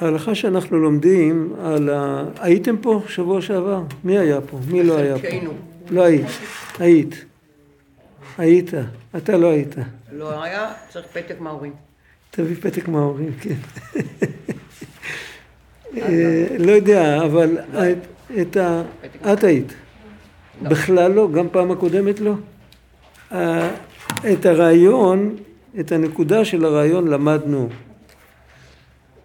ההלכה שאנחנו לומדים על ה... הייתם פה שבוע שעבר? מי היה פה? מי לא היה פה? לא היית. היית. היית. אתה לא היית. לא היה, צריך פתק מההורים. תביא פתק מההורים, כן. אה, לא יודע, אבל את- את ה... את היית. בכלל לא, גם פעם הקודמת לא. ה- את הרעיון, את הנקודה של הרעיון למדנו.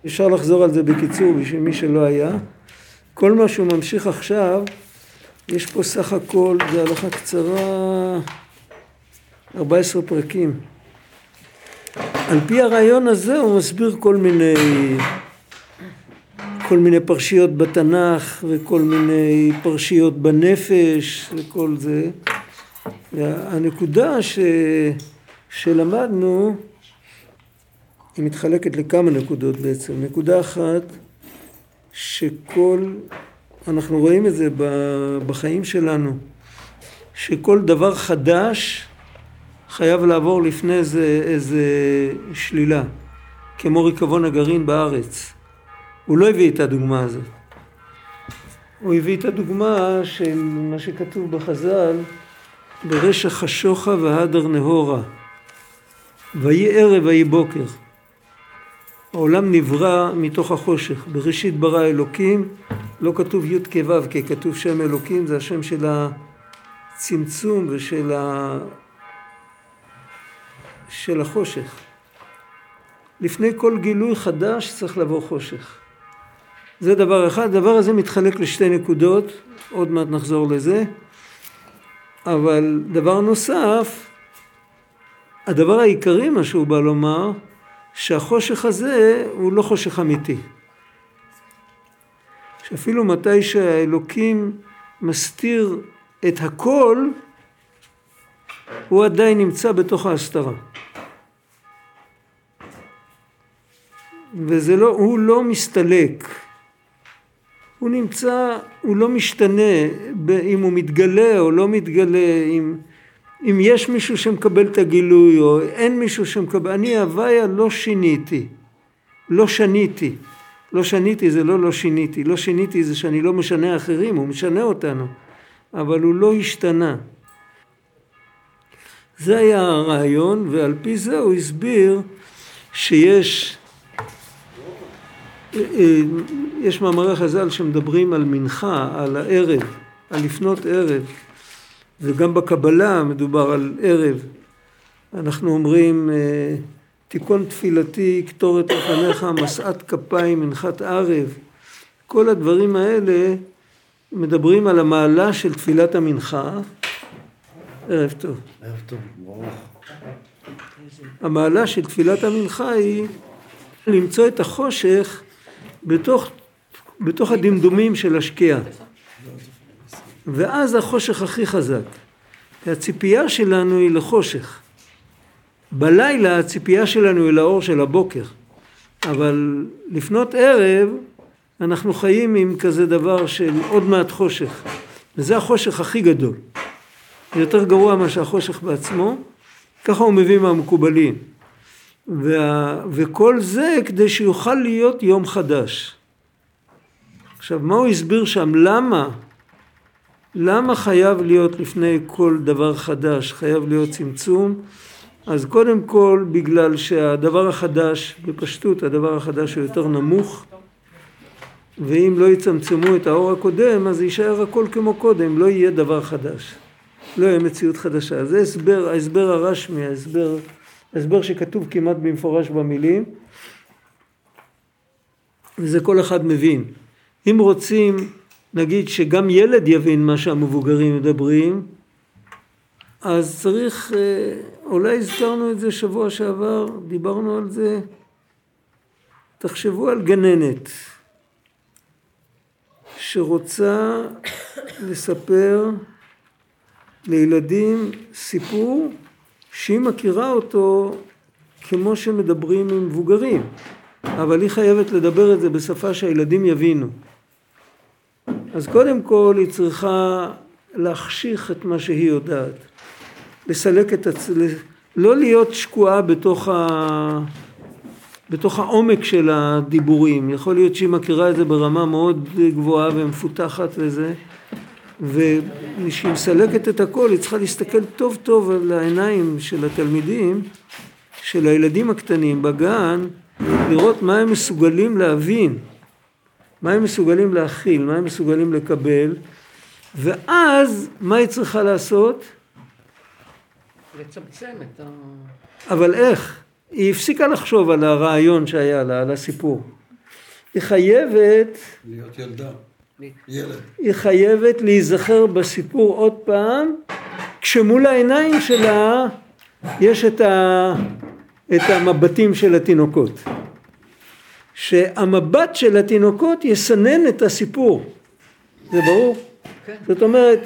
אפשר לחזור על זה בקיצור בשביל מי שלא היה. כל מה שהוא ממשיך עכשיו, יש פה סך הכל, זה הלכה קצרה, 14 פרקים. על פי הרעיון הזה הוא מסביר כל מיני כל מיני פרשיות בתנ"ך וכל מיני פרשיות בנפש וכל זה. והנקודה ש... שלמדנו היא מתחלקת לכמה נקודות בעצם. נקודה אחת שכל, אנחנו רואים את זה בחיים שלנו, שכל דבר חדש חייב לעבור לפני זה איזה שלילה, כמו ריקבון הגרעין בארץ. הוא לא הביא את הדוגמה הזאת. הוא הביא את הדוגמה של מה שכתוב בחז"ל, ברשע חשוכה והדר נהורה. ויהי ערב ויהי בוקר. העולם נברא מתוך החושך. בראשית ברא אלוקים, לא כתוב י' כו', כי כתוב שם אלוקים, זה השם של הצמצום ושל ה... של החושך. לפני כל גילוי חדש צריך לבוא חושך. זה דבר אחד. הדבר הזה מתחלק לשתי נקודות, עוד מעט נחזור לזה. אבל דבר נוסף, הדבר העיקרי מה שהוא בא לומר, שהחושך הזה הוא לא חושך אמיתי. שאפילו מתי שהאלוקים מסתיר את הכל, הוא עדיין נמצא בתוך ההסתרה. וזה לא, הוא לא מסתלק. הוא נמצא, הוא לא משתנה אם הוא מתגלה או לא מתגלה, אם, אם יש מישהו שמקבל את הגילוי או אין מישהו שמקבל, אני הוויה לא שיניתי, לא שניתי. לא שניתי זה לא לא שיניתי, לא שיניתי זה שאני לא משנה אחרים, הוא משנה אותנו, אבל הוא לא השתנה. זה היה הרעיון, ועל פי זה הוא הסביר שיש יש מאמרי חז"ל שמדברים על מנחה, על הערב, על לפנות ערב, וגם בקבלה מדובר על ערב. אנחנו אומרים, אה, תיכון תפילתי, קטורת לפניך, משאת כפיים, מנחת ערב. כל הדברים האלה מדברים על המעלה של תפילת המנחה. ערב טוב. ערב טוב, ברוך. המעלה של תפילת המנחה היא למצוא את החושך בתוך, בתוך הדמדומים של השקיעה. ואז החושך הכי חזק. הציפייה שלנו היא לחושך. בלילה הציפייה שלנו היא לאור של הבוקר. אבל לפנות ערב אנחנו חיים עם כזה דבר של עוד מעט חושך. וזה החושך הכי גדול. זה יותר גרוע מאשר החושך בעצמו. ככה הוא מביא מהמקובלים. וה, וכל זה כדי שיוכל להיות יום חדש. עכשיו, מה הוא הסביר שם? למה? למה חייב להיות לפני כל דבר חדש, חייב להיות צמצום? אז קודם כל, בגלל שהדבר החדש, בפשטות, הדבר החדש הוא יותר נמוך, ואם לא יצמצמו את האור הקודם, אז יישאר הכל כמו קודם, לא יהיה דבר חדש. לא יהיה מציאות חדשה. זה הסבר, ההסבר הרשמי, ההסבר, ההסבר שכתוב כמעט במפורש במילים, וזה כל אחד מבין. אם רוצים, נגיד שגם ילד יבין מה שהמבוגרים מדברים, אז צריך, אה, אולי הזכרנו את זה שבוע שעבר, דיברנו על זה, תחשבו על גננת שרוצה לספר לילדים סיפור שהיא מכירה אותו כמו שמדברים עם מבוגרים, אבל היא חייבת לדבר את זה בשפה שהילדים יבינו. אז קודם כל היא צריכה להחשיך את מה שהיא יודעת, לסלק את עצ... לא להיות שקועה בתוך, ה... בתוך העומק של הדיבורים. יכול להיות שהיא מכירה את זה ברמה מאוד גבוהה ומפותחת וזה, וכשהיא מסלקת את הכל היא צריכה להסתכל טוב טוב על העיניים של התלמידים, של הילדים הקטנים בגן, לראות מה הם מסוגלים להבין, מה הם מסוגלים להכיל, מה הם מסוגלים לקבל, ואז מה היא צריכה לעשות? לצמצם את ה... אבל איך? היא הפסיקה לחשוב על הרעיון שהיה לה, על הסיפור. היא חייבת, להיות ילדה, ילד. היא חייבת להיזכר בסיפור עוד פעם, כשמול העיניים שלה יש את, ה, את המבטים של התינוקות. שהמבט של התינוקות יסנן את הסיפור. זה ברור? כן. זאת אומרת,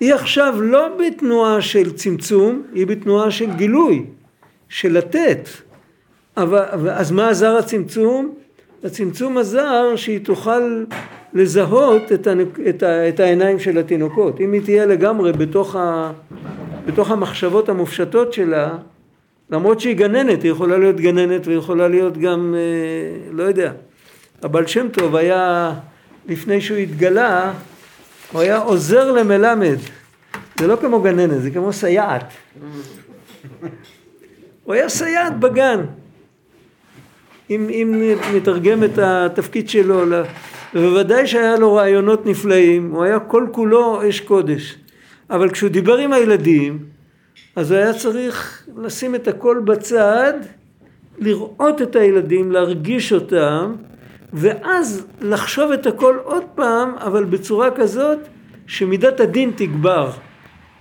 היא עכשיו לא בתנועה של צמצום, היא בתנועה של גילוי, של לתת. אבל, אז מה עזר הצמצום? הצמצום עזר שהיא תוכל לזהות את, הנק, את, ה, את העיניים של התינוקות. אם היא תהיה לגמרי בתוך, ה, בתוך המחשבות המופשטות שלה, למרות שהיא גננת, היא יכולה להיות גננת ויכולה להיות גם, אה, לא יודע. הבעל שם טוב היה, לפני שהוא התגלה, הוא היה עוזר למלמד. זה לא כמו גננת, זה כמו סייעת. הוא היה סייעת בגן. אם, אם נתרגם את התפקיד שלו, ובוודאי שהיה לו רעיונות נפלאים, הוא היה כל כולו אש קודש. אבל כשהוא דיבר עם הילדים, אז היה צריך לשים את הכל בצד, לראות את הילדים, להרגיש אותם, ואז לחשוב את הכל עוד פעם, אבל בצורה כזאת שמידת הדין תגבר.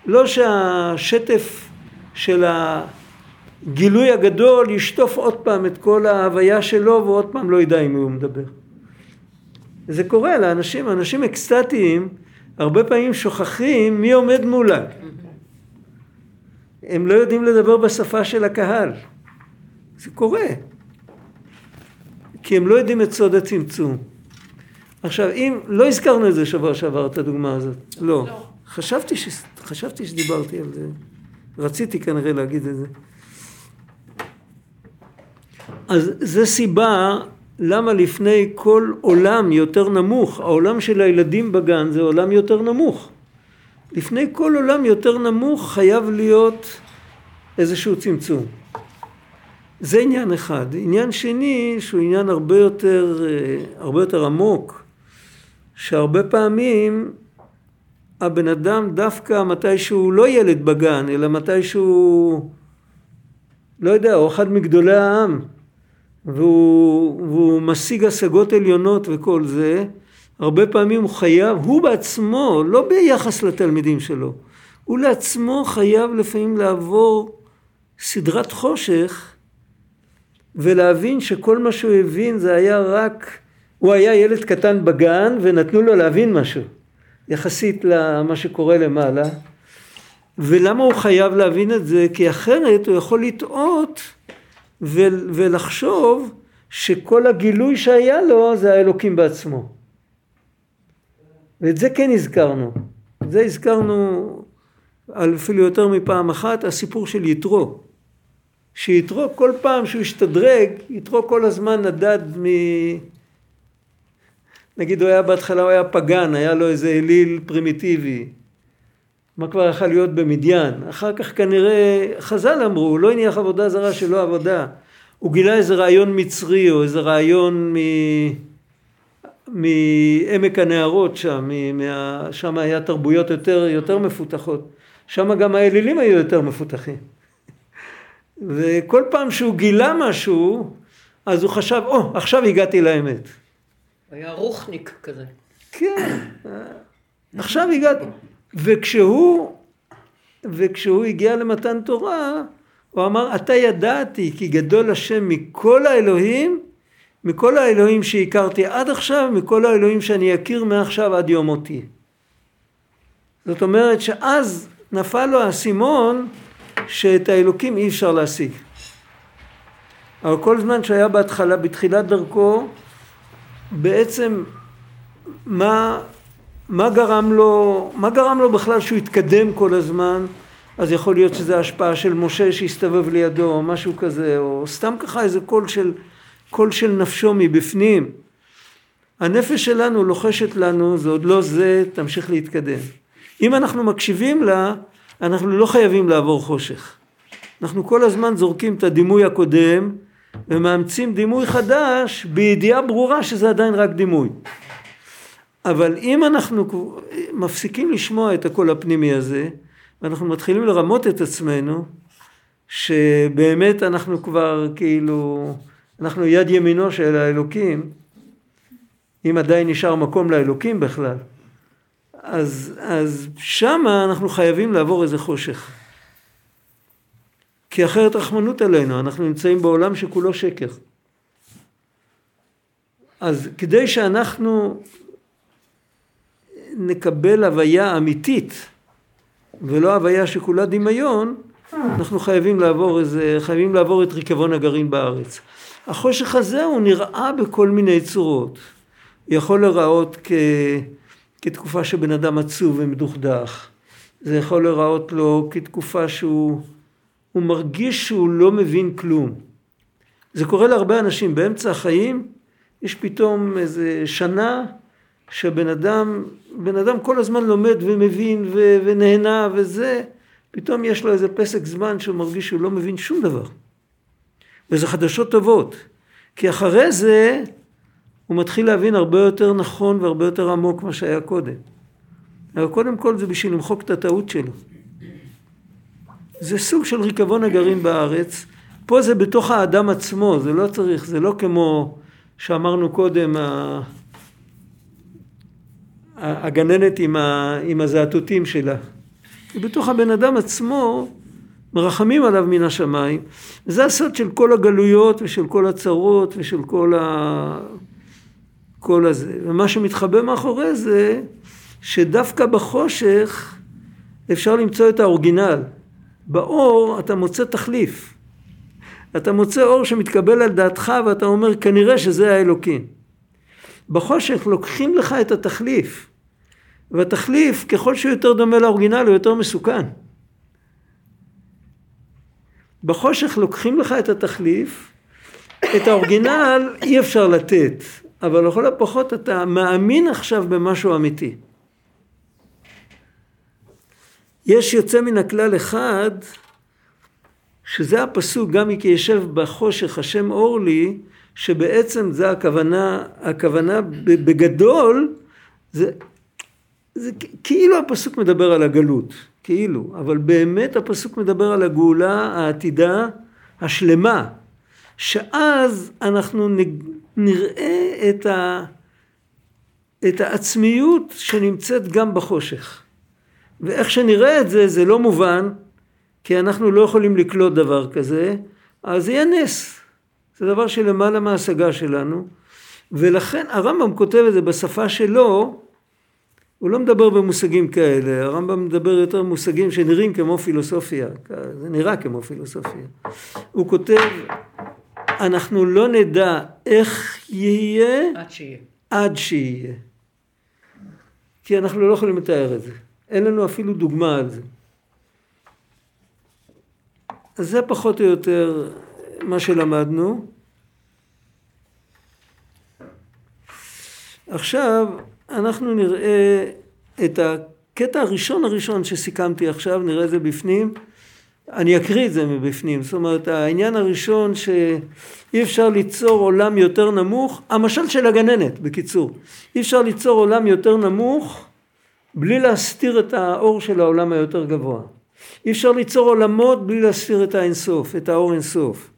לא שהשטף של הגילוי הגדול ישטוף עוד פעם את כל ההוויה שלו ועוד פעם לא ידע עם מי הוא מדבר. זה קורה לאנשים, אנשים אקסטטיים הרבה פעמים שוכחים מי עומד מולם. הם לא יודעים לדבר בשפה של הקהל. זה קורה. כי הם לא יודעים את סוד הצמצום. עכשיו, אם, לא הזכרנו את זה שבוע שעבר, את הדוגמה הזאת. לא. לא. חשבתי, ש, חשבתי שדיברתי על זה. רציתי כנראה להגיד את זה. אז זה סיבה למה לפני כל עולם יותר נמוך, העולם של הילדים בגן זה עולם יותר נמוך. לפני כל עולם יותר נמוך חייב להיות איזשהו צמצום. זה עניין אחד. עניין שני, שהוא עניין הרבה יותר, אה, הרבה יותר עמוק, שהרבה פעמים הבן אדם דווקא מתי שהוא לא ילד בגן, אלא מתי שהוא, לא יודע, הוא אחד מגדולי העם, והוא, והוא משיג השגות עליונות וכל זה, הרבה פעמים הוא חייב, הוא בעצמו, לא ביחס לתלמידים שלו, הוא לעצמו חייב לפעמים לעבור סדרת חושך ולהבין שכל מה שהוא הבין זה היה רק, הוא היה ילד קטן בגן ונתנו לו להבין משהו יחסית למה שקורה למעלה ולמה הוא חייב להבין את זה? כי אחרת הוא יכול לטעות ולחשוב שכל הגילוי שהיה לו זה האלוקים בעצמו. ואת זה כן הזכרנו. את זה הזכרנו אפילו יותר מפעם אחת, הסיפור של יתרו. שיתרו כל פעם שהוא השתדרג, יתרו כל הזמן נדד מ... נגיד הוא היה בהתחלה, הוא היה פגן, היה לו איזה אליל פרימיטיבי. מה כבר יכול להיות במדיין? אחר כך כנראה, חז"ל אמרו, הוא לא הניח עבודה זרה שלא עבודה. הוא גילה איזה רעיון מצרי או איזה רעיון מ... מעמק הנערות שם, מה... שם היה תרבויות יותר, יותר מפותחות. שם גם האלילים היו יותר מפותחים. וכל פעם שהוא גילה משהו, אז הוא חשב, או, oh, עכשיו הגעתי לאמת. היה רוחניק כזה. כן, עכשיו הגעתי. וכשהוא, וכשהוא הגיע למתן תורה, הוא אמר, אתה ידעתי כי גדול השם מכל האלוהים, מכל האלוהים שהכרתי עד עכשיו, מכל האלוהים שאני אכיר מעכשיו עד יום מותי. זאת אומרת שאז נפל לו האסימון שאת האלוקים אי אפשר להשיג. אבל כל זמן שהיה בהתחלה, בתחילת דרכו, בעצם מה, מה גרם לו, מה גרם לו בכלל שהוא התקדם כל הזמן? אז יכול להיות שזה השפעה של משה שהסתובב לידו או משהו כזה, או סתם ככה איזה קול של, קול של נפשו מבפנים. הנפש שלנו לוחשת לנו, זה עוד לא זה, תמשיך להתקדם. אם אנחנו מקשיבים לה, אנחנו לא חייבים לעבור חושך. אנחנו כל הזמן זורקים את הדימוי הקודם ומאמצים דימוי חדש בידיעה ברורה שזה עדיין רק דימוי. אבל אם אנחנו מפסיקים לשמוע את הקול הפנימי הזה ואנחנו מתחילים לרמות את עצמנו שבאמת אנחנו כבר כאילו אנחנו יד ימינו של האלוקים אם עדיין נשאר מקום לאלוקים בכלל אז, אז שמה אנחנו חייבים לעבור איזה חושך כי אחרת רחמנות עלינו, אנחנו נמצאים בעולם שכולו שקר. אז כדי שאנחנו נקבל הוויה אמיתית ולא הוויה שכולה דמיון, אנחנו חייבים לעבור איזה, חייבים לעבור את ריקבון הגרעין בארץ. החושך הזה הוא נראה בכל מיני צורות. יכול להיראות כ... כתקופה שבן אדם עצוב ומדוכדך. זה יכול להיראות לו כתקופה שהוא הוא מרגיש שהוא לא מבין כלום. זה קורה להרבה אנשים, באמצע החיים יש פתאום איזה שנה שבן אדם, בן אדם כל הזמן לומד ומבין ו- ונהנה וזה, פתאום יש לו איזה פסק זמן שהוא מרגיש שהוא לא מבין שום דבר. וזה חדשות טובות, כי אחרי זה הוא מתחיל להבין הרבה יותר נכון והרבה יותר עמוק מה שהיה קודם. אבל קודם כל זה בשביל למחוק את הטעות שלו. זה סוג של ריקבון הגרעין בארץ. פה זה בתוך האדם עצמו, זה לא צריך, זה לא כמו שאמרנו קודם, הגננת עם, ה, עם הזעתותים שלה. בתוך הבן אדם עצמו מרחמים עליו מן השמיים. זה הסוד של כל הגלויות ושל כל הצרות ושל כל, ה... כל הזה. ומה שמתחבא מאחורי זה, שדווקא בחושך אפשר למצוא את האורגינל. באור אתה מוצא תחליף. אתה מוצא אור שמתקבל על דעתך ואתה אומר כנראה שזה האלוקים. בחושך לוקחים לך את התחליף והתחליף ככל שהוא יותר דומה לאורגינל הוא יותר מסוכן. בחושך לוקחים לך את התחליף, את האורגינל אי אפשר לתת, אבל לכל הפחות אתה מאמין עכשיו במשהו אמיתי. יש יוצא מן הכלל אחד, שזה הפסוק, גם כי ישב בחושך השם אור לי, שבעצם זה הכוונה, הכוונה בגדול, זה, זה כאילו הפסוק מדבר על הגלות, כאילו, אבל באמת הפסוק מדבר על הגאולה העתידה השלמה, שאז אנחנו נראה את, ה, את העצמיות שנמצאת גם בחושך. ואיך שנראה את זה, זה לא מובן, כי אנחנו לא יכולים לקלוט דבר כזה, אז יהיה נס. זה דבר שלמעלה מההשגה שלנו, ולכן הרמב"ם כותב את זה בשפה שלו, הוא לא מדבר במושגים כאלה, הרמב"ם מדבר יותר במושגים שנראים כמו פילוסופיה, זה נראה כמו פילוסופיה. הוא כותב, אנחנו לא נדע איך יהיה עד שיהיה. עד שיהיה. כי אנחנו לא יכולים לתאר את זה. אין לנו אפילו דוגמה על זה. אז זה פחות או יותר מה שלמדנו. עכשיו אנחנו נראה את הקטע הראשון הראשון שסיכמתי עכשיו, נראה את זה בפנים. אני אקריא את זה מבפנים, זאת אומרת העניין הראשון שאי אפשר ליצור עולם יותר נמוך, המשל של הגננת בקיצור, אי אפשר ליצור עולם יותר נמוך בלי להסתיר את האור של העולם היותר גבוה. אי אפשר ליצור עולמות בלי להסתיר את האינסוף, את האור אינסוף.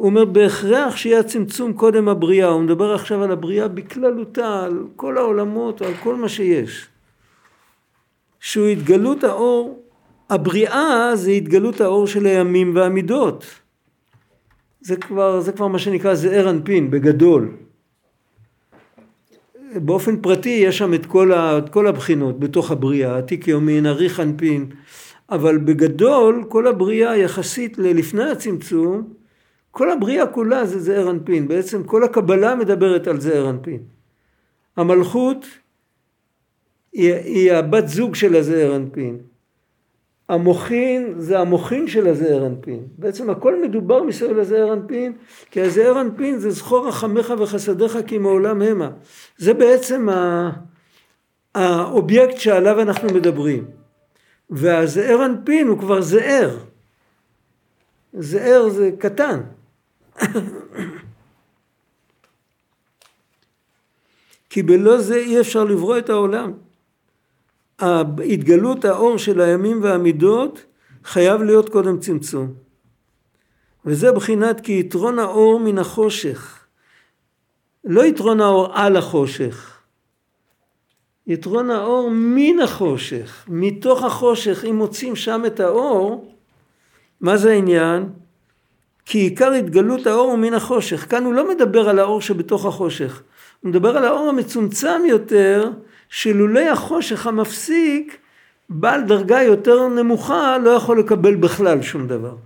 הוא אומר בהכרח שיהיה הצמצום קודם הבריאה, הוא מדבר עכשיו על הבריאה בכללותה, על כל העולמות, על כל מה שיש. שהוא התגלות האור, הבריאה זה התגלות האור של הימים והמידות. זה כבר, זה כבר מה שנקרא זעיר אנפין בגדול. באופן פרטי יש שם את כל, ה, את כל הבחינות בתוך הבריאה, עתיק יומין, אריך אנפין, אבל בגדול כל הבריאה יחסית ללפני הצמצום, כל הבריאה כולה זה זעיר אנפין, בעצם כל הקבלה מדברת על זעיר אנפין. המלכות היא, היא הבת זוג של הזעיר אנפין. המוחין זה המוחין של הזעיר אנפין. בעצם הכל מדובר מסביב לזעיר אנפין, כי הזעיר אנפין זה זכור רחמך וחסדיך כי מעולם המה. זה בעצם ה... האובייקט שעליו אנחנו מדברים. והזעיר אנפין הוא כבר זעיר. זעיר זה קטן. כי בלא זה אי אפשר לברוא את העולם. התגלות האור של הימים והמידות חייב להיות קודם צמצום. וזה בחינת כי יתרון האור מן החושך. לא יתרון האור על החושך. יתרון האור מן החושך. מתוך החושך, אם מוצאים שם את האור, מה זה העניין? כי עיקר התגלות האור הוא מן החושך. כאן הוא לא מדבר על האור שבתוך החושך. הוא מדבר על האור המצומצם יותר, שלולא החושך המפסיק, בעל דרגה יותר נמוכה לא יכול לקבל בכלל שום דבר.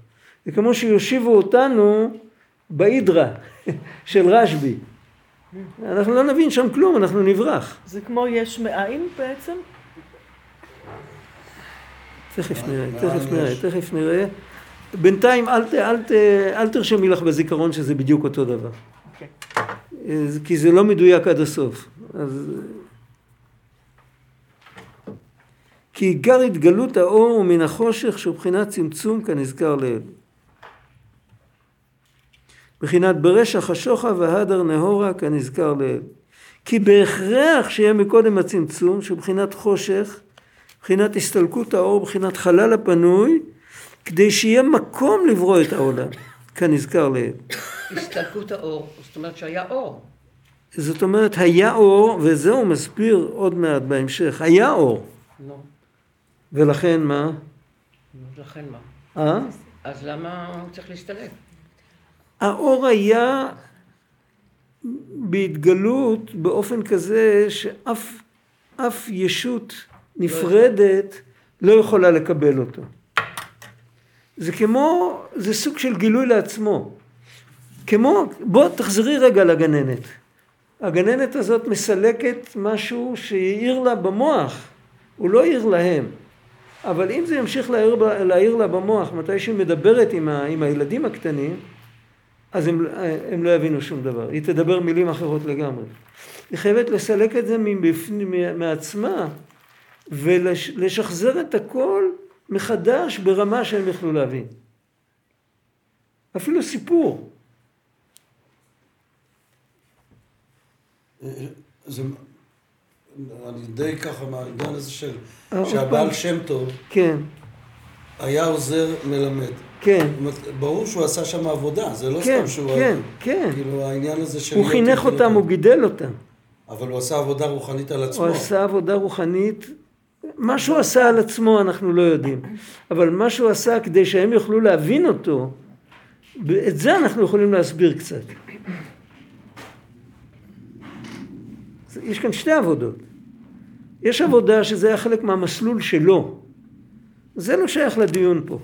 זה כמו שיושיבו אותנו בהידרה של רשב"י. אנחנו לא נבין שם כלום, אנחנו נברח. זה כמו יש מאין בעצם? תכף נראה, תכף נראה, תכף נראה. בינתיים אל, אל, אל, אל תרשמי לך בזיכרון שזה בדיוק אותו דבר. Okay. אוקיי. כי זה לא מדויק עד הסוף. אז... כי עיקר התגלות האור הוא מן החושך שהוא בחינת צמצום כנזכר לעיל. בחינת ברשע חשוכה והדר נהורה כנזכר לעיל. כי בהכרח שיהיה מקודם הצמצום שהוא בחינת חושך, בחינת הסתלקות האור, בחינת חלל הפנוי, כדי שיהיה מקום לברוא את העולם, כנזכר לעיל. הסתלקות האור, זאת אומרת שהיה אור. זאת אומרת היה אור, וזה הוא מסביר עוד מעט בהמשך, היה אור. לא. ולכן מה? לכן מה? אה? אז למה הוא צריך להסתלק? האור היה בהתגלות באופן כזה שאף אף ישות נפרדת לא יכולה לקבל אותו. זה כמו, זה סוג של גילוי לעצמו. כמו, בוא תחזרי רגע לגננת. הגננת הזאת מסלקת משהו שהעיר לה במוח, הוא לא העיר להם. אבל אם זה ימשיך להעיר, להעיר לה במוח מתי שהיא מדברת עם, ה, עם הילדים הקטנים, אז הם, הם לא יבינו שום דבר. היא תדבר מילים אחרות לגמרי. היא חייבת לסלק את זה מבפנים, מעצמה ולשחזר את הכל מחדש ברמה שהם יוכלו להבין. אפילו סיפור. זה, אני די ככה מהעידן הזה של אה, שהבעל שם טוב כן. היה עוזר מלמד. כן. ברור שהוא עשה שם עבודה, זה לא כן, סתם שהוא... כן, כן. כאילו העניין הזה של... הוא חינך אותם, הוא גידל אותם. אבל הוא עשה עבודה רוחנית על עצמו. הוא עשה עבודה רוחנית, מה שהוא עשה על עצמו אנחנו לא יודעים, אבל מה שהוא עשה כדי שהם יוכלו להבין אותו, את זה אנחנו יכולים להסביר קצת. יש כאן שתי עבודות. יש עבודה שזה היה חלק מהמסלול שלו. זה לא שייך לדיון פה.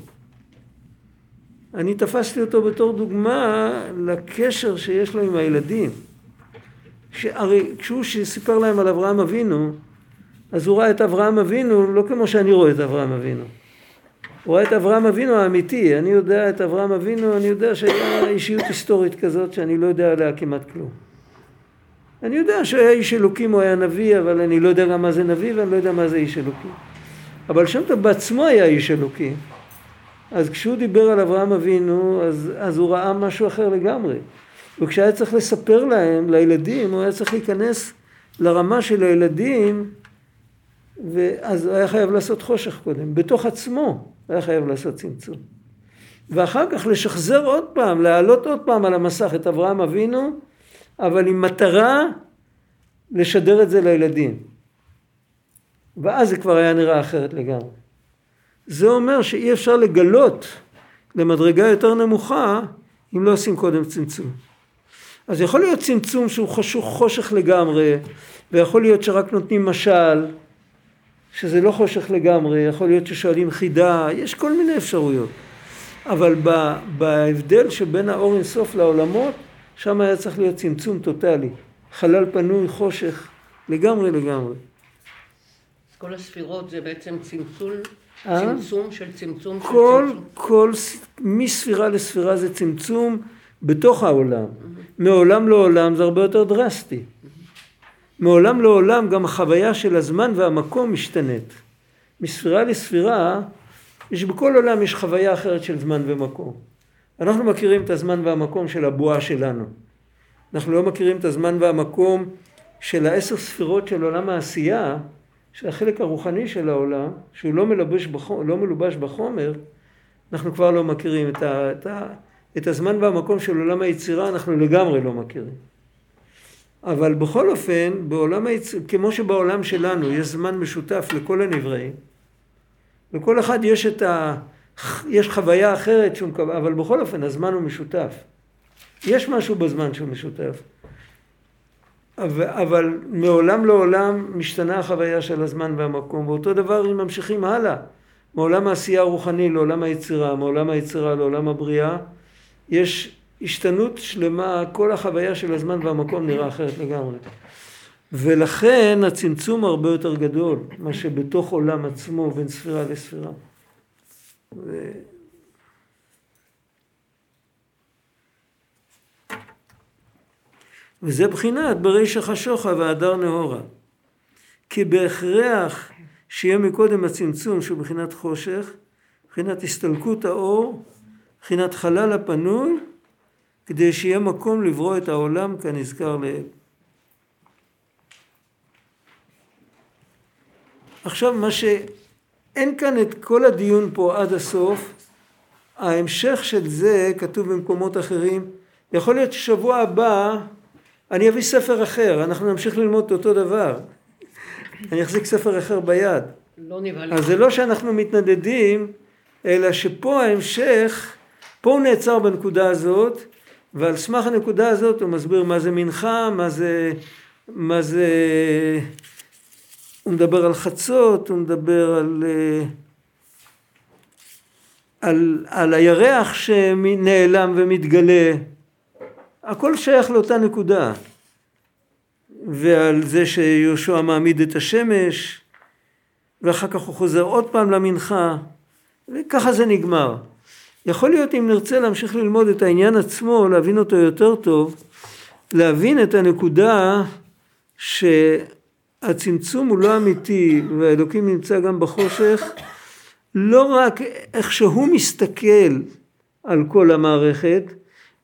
אני תפסתי אותו בתור דוגמה לקשר שיש לו עם הילדים. שהרי כשהוא סיפר להם על אברהם אבינו, אז הוא ראה את אברהם אבינו לא כמו שאני רואה את אברהם אבינו. הוא ראה את אברהם אבינו האמיתי, אני יודע את אברהם אבינו, אני יודע שהיה אישיות היסטורית כזאת שאני לא יודע עליה כמעט כלום. אני יודע שהיה איש אלוקים, הוא היה נביא, אבל אני לא יודע גם מה זה נביא ואני לא יודע מה זה איש אלוקים. אבל שם טוב בעצמו היה איש אלוקים. אז כשהוא דיבר על אברהם אבינו, אז, אז הוא ראה משהו אחר לגמרי. וכשהיה צריך לספר להם, לילדים, הוא היה צריך להיכנס לרמה של הילדים, ואז הוא היה חייב לעשות חושך קודם. בתוך עצמו היה חייב לעשות צמצום. ואחר כך לשחזר עוד פעם, להעלות עוד פעם על המסך את אברהם אבינו, אבל עם מטרה לשדר את זה לילדים. ואז זה כבר היה נראה אחרת לגמרי. זה אומר שאי אפשר לגלות למדרגה יותר נמוכה אם לא עושים קודם צמצום. אז יכול להיות צמצום שהוא חשוך חושך לגמרי, ויכול להיות שרק נותנים משל, שזה לא חושך לגמרי, יכול להיות ששואלים חידה, יש כל מיני אפשרויות. אבל בהבדל שבין האור אינסוף לעולמות, שם היה צריך להיות צמצום טוטאלי. חלל פנוי, חושך, לגמרי לגמרי. כל הספירות זה בעצם צמצול אה? צמצום של צמצום של כל, צמצום. כל, מספירה לספירה זה צמצום בתוך העולם. מעולם לעולם זה הרבה יותר דרסטי. מעולם לעולם גם החוויה של הזמן והמקום משתנית. מספירה לספירה, יש בכל עולם יש חוויה אחרת של זמן ומקום. אנחנו מכירים את הזמן והמקום של הבועה שלנו. אנחנו לא מכירים את הזמן והמקום של העשר ספירות של עולם העשייה, של החלק הרוחני של העולם, שהוא לא, מלבש בחומר, לא מלובש בחומר, אנחנו כבר לא מכירים. את, ה, את, ה, את הזמן והמקום של עולם היצירה אנחנו לגמרי לא מכירים. אבל בכל אופן, בעולם היצ... כמו שבעולם שלנו יש זמן משותף לכל הנבראים, לכל אחד יש את ה... יש חוויה אחרת שהוא מקבל, אבל בכל אופן הזמן הוא משותף. יש משהו בזמן שהוא משותף. אבל, אבל מעולם לעולם משתנה החוויה של הזמן והמקום, ואותו דבר אם ממשיכים הלאה, מעולם העשייה הרוחני לעולם היצירה, מעולם היצירה לעולם הבריאה, יש השתנות שלמה, כל החוויה של הזמן והמקום נראה אחרת לגמרי. ולכן הצמצום הרבה יותר גדול, מה שבתוך עולם עצמו בין ספירה לספירה. ו... וזה בחינת בריש החשוכה והדר נהורה. כי בהכרח שיהיה מקודם הצמצום שהוא בחינת חושך, בחינת הסתלקות האור, בחינת חלל הפנוי, כדי שיהיה מקום לברוא את העולם כנזכר לעיל. עכשיו מה שאין כאן את כל הדיון פה עד הסוף, ההמשך של זה כתוב במקומות אחרים, יכול להיות ששבוע הבא אני אביא ספר אחר, אנחנו נמשיך ללמוד את אותו דבר. אני אחזיק ספר אחר ביד. לא נבהלים. אז זה לא שאנחנו מתנדדים, אלא שפה ההמשך, פה הוא נעצר בנקודה הזאת, ועל סמך הנקודה הזאת הוא מסביר מה זה מנחה, מה זה, מה זה, הוא מדבר על חצות, הוא מדבר על, אה, על, על הירח שנעלם ומתגלה, הכל שייך לאותה נקודה. ועל זה שיהושע מעמיד את השמש, ואחר כך הוא חוזר עוד פעם למנחה, וככה זה נגמר. יכול להיות אם נרצה להמשיך ללמוד את העניין עצמו, להבין אותו יותר טוב, להבין את הנקודה שהצמצום הוא לא אמיתי והאלוקים נמצא גם בחושך, לא רק איך שהוא מסתכל על כל המערכת,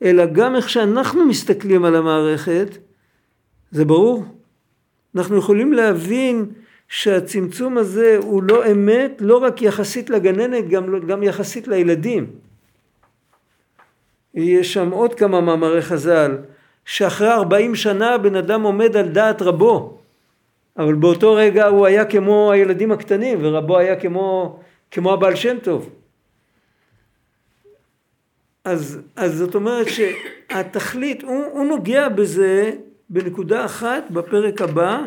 אלא גם איך שאנחנו מסתכלים על המערכת, זה ברור. אנחנו יכולים להבין שהצמצום הזה הוא לא אמת, לא רק יחסית לגננת, גם, גם יחסית לילדים. יש שם עוד כמה מאמרי חז"ל, שאחרי 40 שנה הבן אדם עומד על דעת רבו, אבל באותו רגע הוא היה כמו הילדים הקטנים, ורבו היה כמו, כמו הבעל שם טוב. אז, אז זאת אומרת שהתכלית, הוא, הוא נוגע בזה בנקודה אחת בפרק הבא,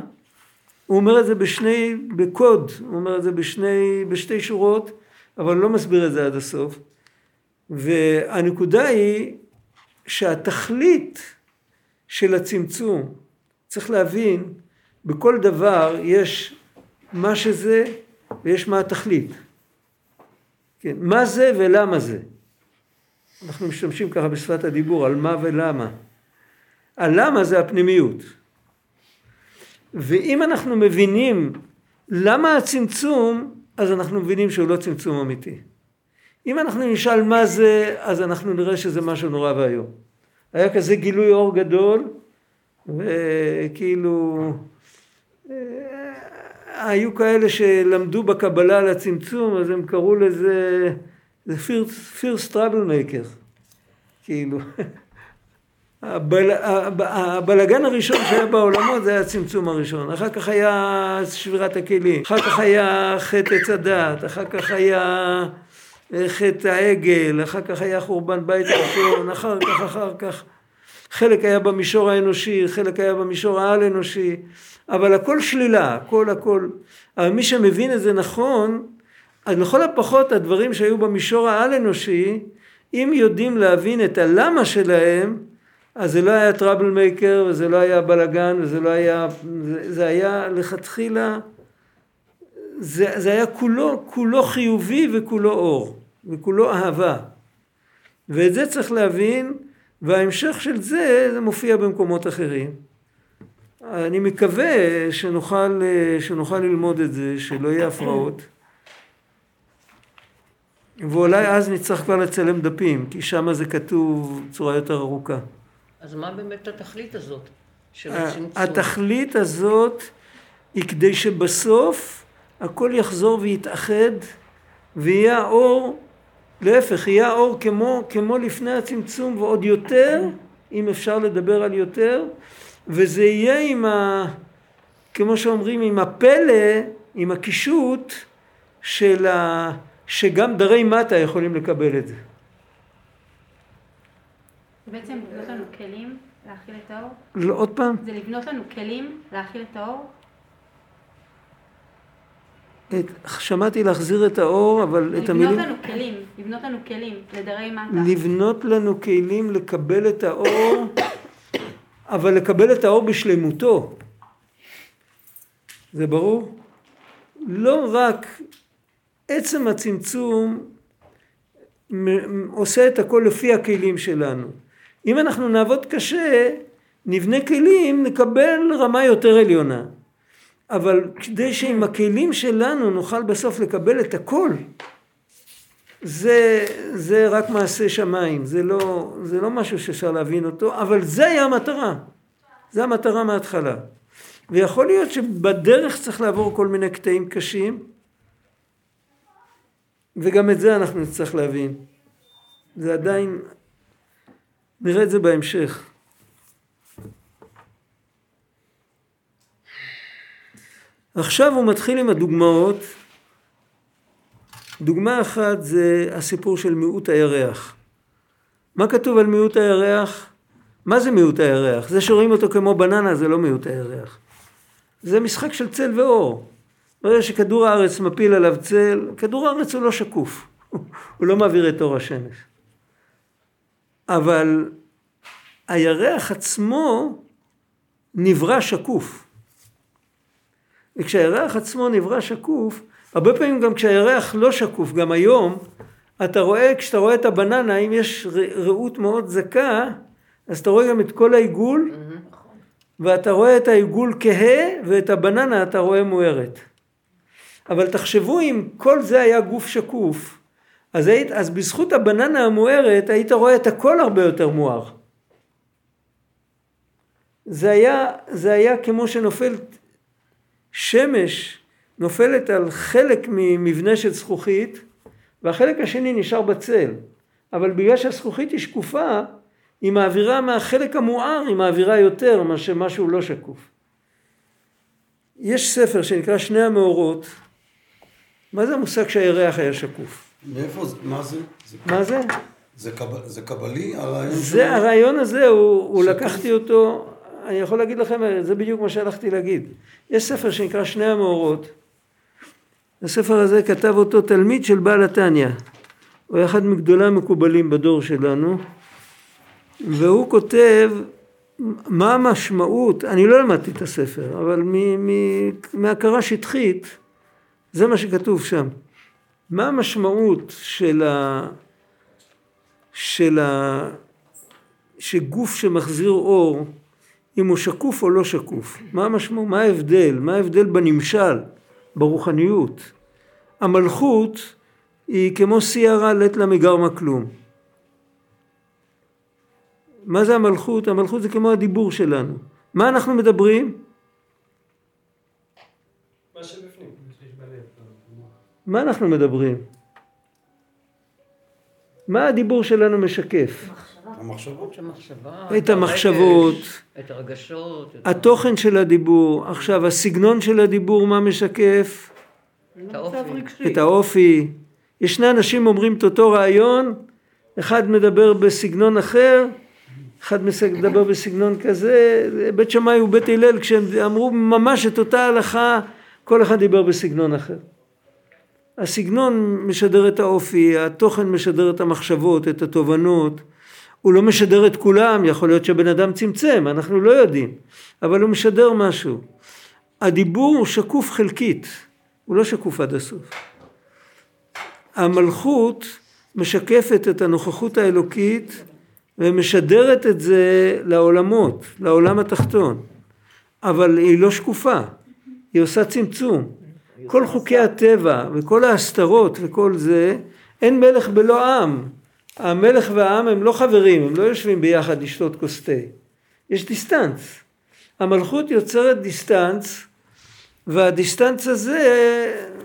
הוא אומר את זה בשני, בקוד, הוא אומר את זה בשני, בשתי שורות, אבל לא מסביר את זה עד הסוף. והנקודה היא שהתכלית של הצמצום, צריך להבין, בכל דבר יש מה שזה ויש מה התכלית. כן, מה זה ולמה זה. אנחנו משתמשים ככה בשפת הדיבור על מה ולמה. הלמה זה הפנימיות. ואם אנחנו מבינים למה הצמצום, אז אנחנו מבינים שהוא לא צמצום אמיתי. אם אנחנו נשאל מה זה, אז אנחנו נראה שזה משהו נורא ואיום. היה כזה גילוי אור גדול, וכאילו, אה, היו כאלה שלמדו בקבלה על הצמצום, אז הם קראו לזה, זה טראבל מייקר, כאילו. הבל, הבלגן הראשון שהיה בעולמות זה היה הצמצום הראשון, אחר כך היה שבירת הכלים, אחר כך היה חטא עץ הדת, אחר כך היה חטא העגל, אחר כך היה חורבן בית ראשון, אחר כך, אחר כך. חלק היה במישור האנושי, חלק היה במישור העל אנושי, אבל הכל שלילה, הכל הכל. אבל מי שמבין את זה נכון, אז לכל הפחות הדברים שהיו במישור העל אנושי, אם יודעים להבין את הלמה שלהם, אז זה לא היה טראבל מייקר, וזה לא היה בלאגן, וזה לא היה, זה, זה היה לכתחילה, זה, זה היה כולו, כולו חיובי וכולו אור, וכולו אהבה. ואת זה צריך להבין, וההמשך של זה, זה מופיע במקומות אחרים. אני מקווה שנוכל, שנוכל ללמוד את זה, שלא יהיה הפרעות. ואולי אז נצטרך כבר לצלם דפים, כי שם זה כתוב בצורה יותר ארוכה. אז מה באמת התכלית הזאת של ה- הצמצום? התכלית הזאת היא כדי שבסוף הכל יחזור ויתאחד ויהיה האור, להפך, יהיה האור כמו, כמו לפני הצמצום ועוד יותר, אם אפשר לדבר על יותר, וזה יהיה עם ה... כמו שאומרים, עם הפלא, עם הקישוט של ה... שגם דרי מטה יכולים לקבל את זה. בעצם לבנות לנו כלים להכיל את האור? לא, עוד פעם? זה לבנות לנו כלים להכיל את האור? את, שמעתי להחזיר את האור, אבל את לבנות המילים... לנו כלים, לבנות לנו כלים לדרי מטה. לבנות לנו כלים לקבל את האור, אבל לקבל את האור בשלמותו. זה ברור? לא רק עצם הצמצום עושה את הכל לפי הכלים שלנו. אם אנחנו נעבוד קשה, נבנה כלים, נקבל רמה יותר עליונה. אבל כדי שעם הכלים שלנו נוכל בסוף לקבל את הכל, זה, זה רק מעשה שמיים, זה לא, זה לא משהו שאפשר להבין אותו, אבל זה היה המטרה. זה המטרה מההתחלה. ויכול להיות שבדרך צריך לעבור כל מיני קטעים קשים, וגם את זה אנחנו נצטרך להבין. זה עדיין, נראה את זה בהמשך. עכשיו הוא מתחיל עם הדוגמאות. דוגמה אחת זה הסיפור של מיעוט הירח. מה כתוב על מיעוט הירח? מה זה מיעוט הירח? זה שרואים אותו כמו בננה זה לא מיעוט הירח. זה משחק של צל ואור. ברגע שכדור הארץ מפיל עליו צל, כדור הארץ הוא לא שקוף. הוא לא מעביר את אור השמש. אבל הירח עצמו נברא שקוף. וכשהירח עצמו נברא שקוף, הרבה פעמים גם כשהירח לא שקוף, גם היום, אתה רואה, כשאתה רואה את הבננה, אם יש ר- ראות מאוד זכה, אז אתה רואה גם את כל העיגול, ואתה רואה את העיגול כהה, ואת הבננה אתה רואה מוארת. אבל תחשבו אם כל זה היה גוף שקוף, אז, היית, אז בזכות הבננה המוארת היית רואה את הכל הרבה יותר מואר. זה היה, זה היה כמו שנופלת שמש נופלת על חלק ממבנה של זכוכית והחלק השני נשאר בצל. אבל בגלל שהזכוכית היא שקופה, היא מעבירה מהחלק המואר, היא מעבירה יותר מאשר משהו לא שקוף. יש ספר שנקרא שני המאורות. מה זה המושג שהירח היה שקוף? מאיפה זה? מה זה? זה, מה זה? זה, קב, זה קבלי? הרעיון זה הרעיון הזה, הוא, הוא לקחתי אותו, אני יכול להגיד לכם, זה בדיוק מה שהלכתי להגיד. יש ספר שנקרא שני המאורות. הספר הזה כתב אותו תלמיד של בעל התניא. הוא היה אחד מגדולי המקובלים בדור שלנו, והוא כותב מה המשמעות, אני לא למדתי את הספר, אבל מ- מ- מהכרה שטחית, זה מה שכתוב שם. מה המשמעות של ה... של ה... שגוף שמחזיר אור, אם הוא שקוף או לא שקוף. מה המשמעות? מה ההבדל? מה ההבדל בנמשל, ברוחניות? המלכות היא כמו סיירה לית לה מגרמה כלום. מה זה המלכות? המלכות זה כמו הדיבור שלנו. מה אנחנו מדברים? מה שבפנים, מה שיש בלב. מה אנחנו מדברים? מה הדיבור שלנו משקף? המחשבות. המחשבה, את המחשבות, הרגש, את הרגשות, את התוכן של הדיבור, עכשיו הסגנון של הדיבור מה משקף? את האופי. רגשי. את האופי. יש שני אנשים אומרים את אותו רעיון, אחד מדבר בסגנון אחר, אחד מדבר בסגנון כזה, בית שמאי ובית הלל כשהם אמרו ממש את אותה הלכה, כל אחד דיבר בסגנון אחר. הסגנון משדר את האופי, התוכן משדר את המחשבות, את התובנות, הוא לא משדר את כולם, יכול להיות שבן אדם צמצם, אנחנו לא יודעים, אבל הוא משדר משהו. הדיבור הוא שקוף חלקית, הוא לא שקוף עד הסוף. המלכות משקפת את הנוכחות האלוקית ומשדרת את זה לעולמות, לעולם התחתון, אבל היא לא שקופה, היא עושה צמצום. כל חוקי הטבע וכל ההסתרות וכל זה, אין מלך בלא עם. המלך והעם הם לא חברים, הם לא יושבים ביחד לשתות כוס תה. יש distance. המלכות יוצרת distance, וה distance הזה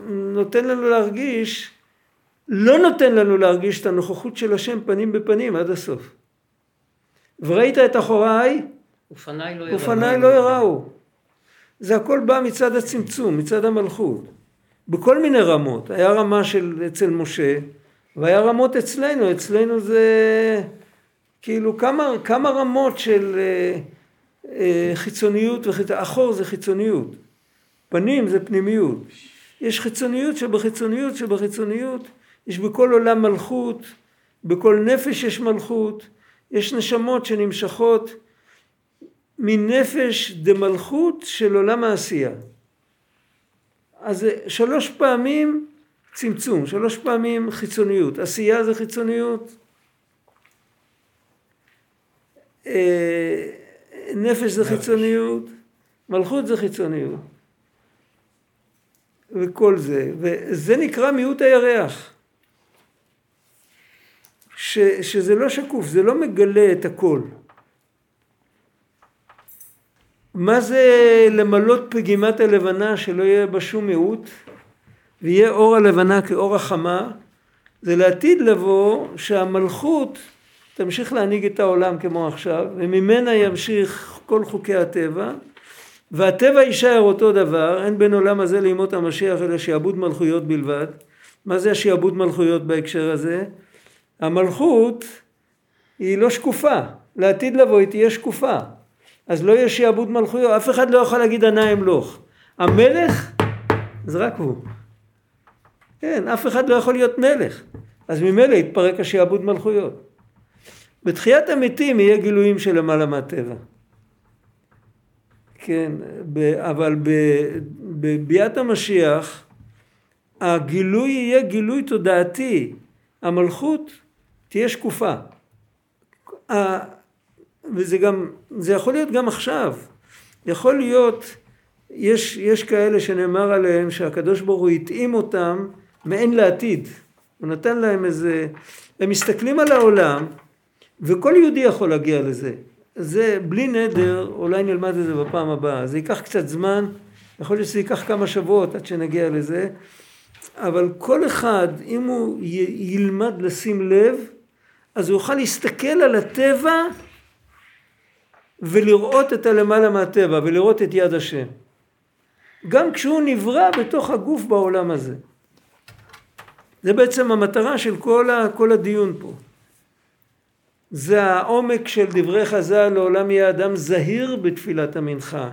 נותן לנו להרגיש, לא נותן לנו להרגיש את הנוכחות של השם פנים בפנים עד הסוף. וראית את אחוריי, ופניי לא יראו. ופניי לא יראו. זה הכל בא מצד הצמצום, מצד המלכות. בכל מיני רמות. היה רמה של אצל משה, והיה רמות אצלנו. אצלנו זה כאילו כמה, כמה רמות של אה, אה, חיצוניות, וחיצ... אחור זה חיצוניות. פנים זה פנימיות. יש חיצוניות שבחיצוניות שבחיצוניות. יש בכל עולם מלכות, בכל נפש יש מלכות. יש נשמות שנמשכות מנפש דמלכות של עולם העשייה. אז שלוש פעמים צמצום, שלוש פעמים חיצוניות. עשייה זה חיצוניות, אה, נפש זה חיצוניות, מלכות זה חיצוניות. וכל זה, וזה נקרא מיעוט הירח. ש, שזה לא שקוף, זה לא מגלה את הכל. מה זה למלות פגימת הלבנה שלא יהיה בה שום מיעוט ויהיה אור הלבנה כאור החמה זה לעתיד לבוא שהמלכות תמשיך להנהיג את העולם כמו עכשיו וממנה ימשיך כל חוקי הטבע והטבע יישאר אותו דבר אין בין עולם הזה לימות המשיח אלא שיעבוד מלכויות בלבד מה זה השיעבוד מלכויות בהקשר הזה? המלכות היא לא שקופה לעתיד לבוא היא תהיה שקופה אז לא יהיה שיעבוד מלכויות, אף אחד לא יכול להגיד ענה אמלוך. המלך זה רק הוא. כן, אף אחד לא יכול להיות מלך. אז ממילא יתפרק השיעבוד מלכויות. בתחיית המתים יהיה גילויים של למעלה מהטבע. כן, אבל בביאת המשיח הגילוי יהיה גילוי תודעתי. המלכות תהיה שקופה. וזה גם, זה יכול להיות גם עכשיו. יכול להיות, יש, יש כאלה שנאמר עליהם שהקדוש ברוך הוא התאים אותם מעין לעתיד. הוא נתן להם איזה, הם מסתכלים על העולם וכל יהודי יכול להגיע לזה. זה בלי נדר, אולי נלמד את זה בפעם הבאה. זה ייקח קצת זמן, יכול להיות שזה ייקח כמה שבועות עד שנגיע לזה, אבל כל אחד, אם הוא ילמד לשים לב, אז הוא יוכל להסתכל על הטבע ולראות את הלמעלה מהטבע ולראות את יד השם. גם כשהוא נברא בתוך הגוף בעולם הזה. זה בעצם המטרה של כל, ה, כל הדיון פה. זה העומק של דברי חז"ל לעולם יהיה אדם זהיר בתפילת המנחה.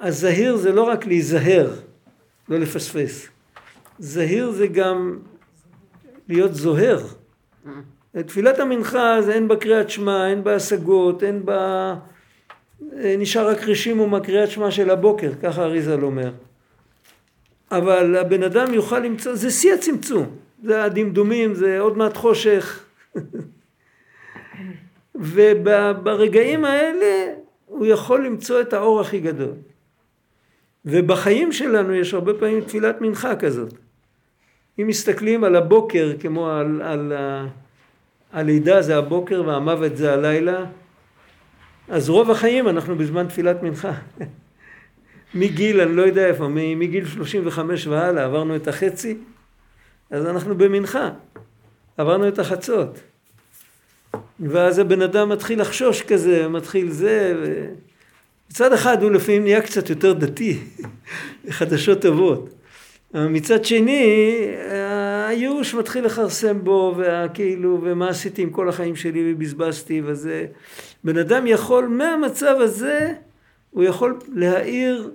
הזהיר זה לא רק להיזהר, לא לפספס. זהיר זה גם להיות זוהר. תפילת המנחה זה אין בה קריאת שמע, אין בה השגות, אין בה... אה, נשאר רק רשימו מהקריאת שמע של הבוקר, ככה אריזל אומר. אבל הבן אדם יוכל למצוא, זה שיא הצמצום, זה הדמדומים, זה עוד מעט חושך. וברגעים האלה הוא יכול למצוא את האור הכי גדול. ובחיים שלנו יש הרבה פעמים תפילת מנחה כזאת. אם מסתכלים על הבוקר כמו על, על, על הלידה זה הבוקר והמוות זה הלילה, אז רוב החיים אנחנו בזמן תפילת מנחה. מגיל, אני לא יודע איפה, מגיל 35 והלאה עברנו את החצי, אז אנחנו במנחה, עברנו את החצות. ואז הבן אדם מתחיל לחשוש כזה, מתחיל זה, ו... מצד אחד הוא לפעמים נהיה קצת יותר דתי, חדשות טובות. מצד שני, הייאוש מתחיל לכרסם בו, וכאילו, ומה עשיתי עם כל החיים שלי ובזבזתי וזה. בן אדם יכול, מהמצב הזה, הוא יכול להעיר,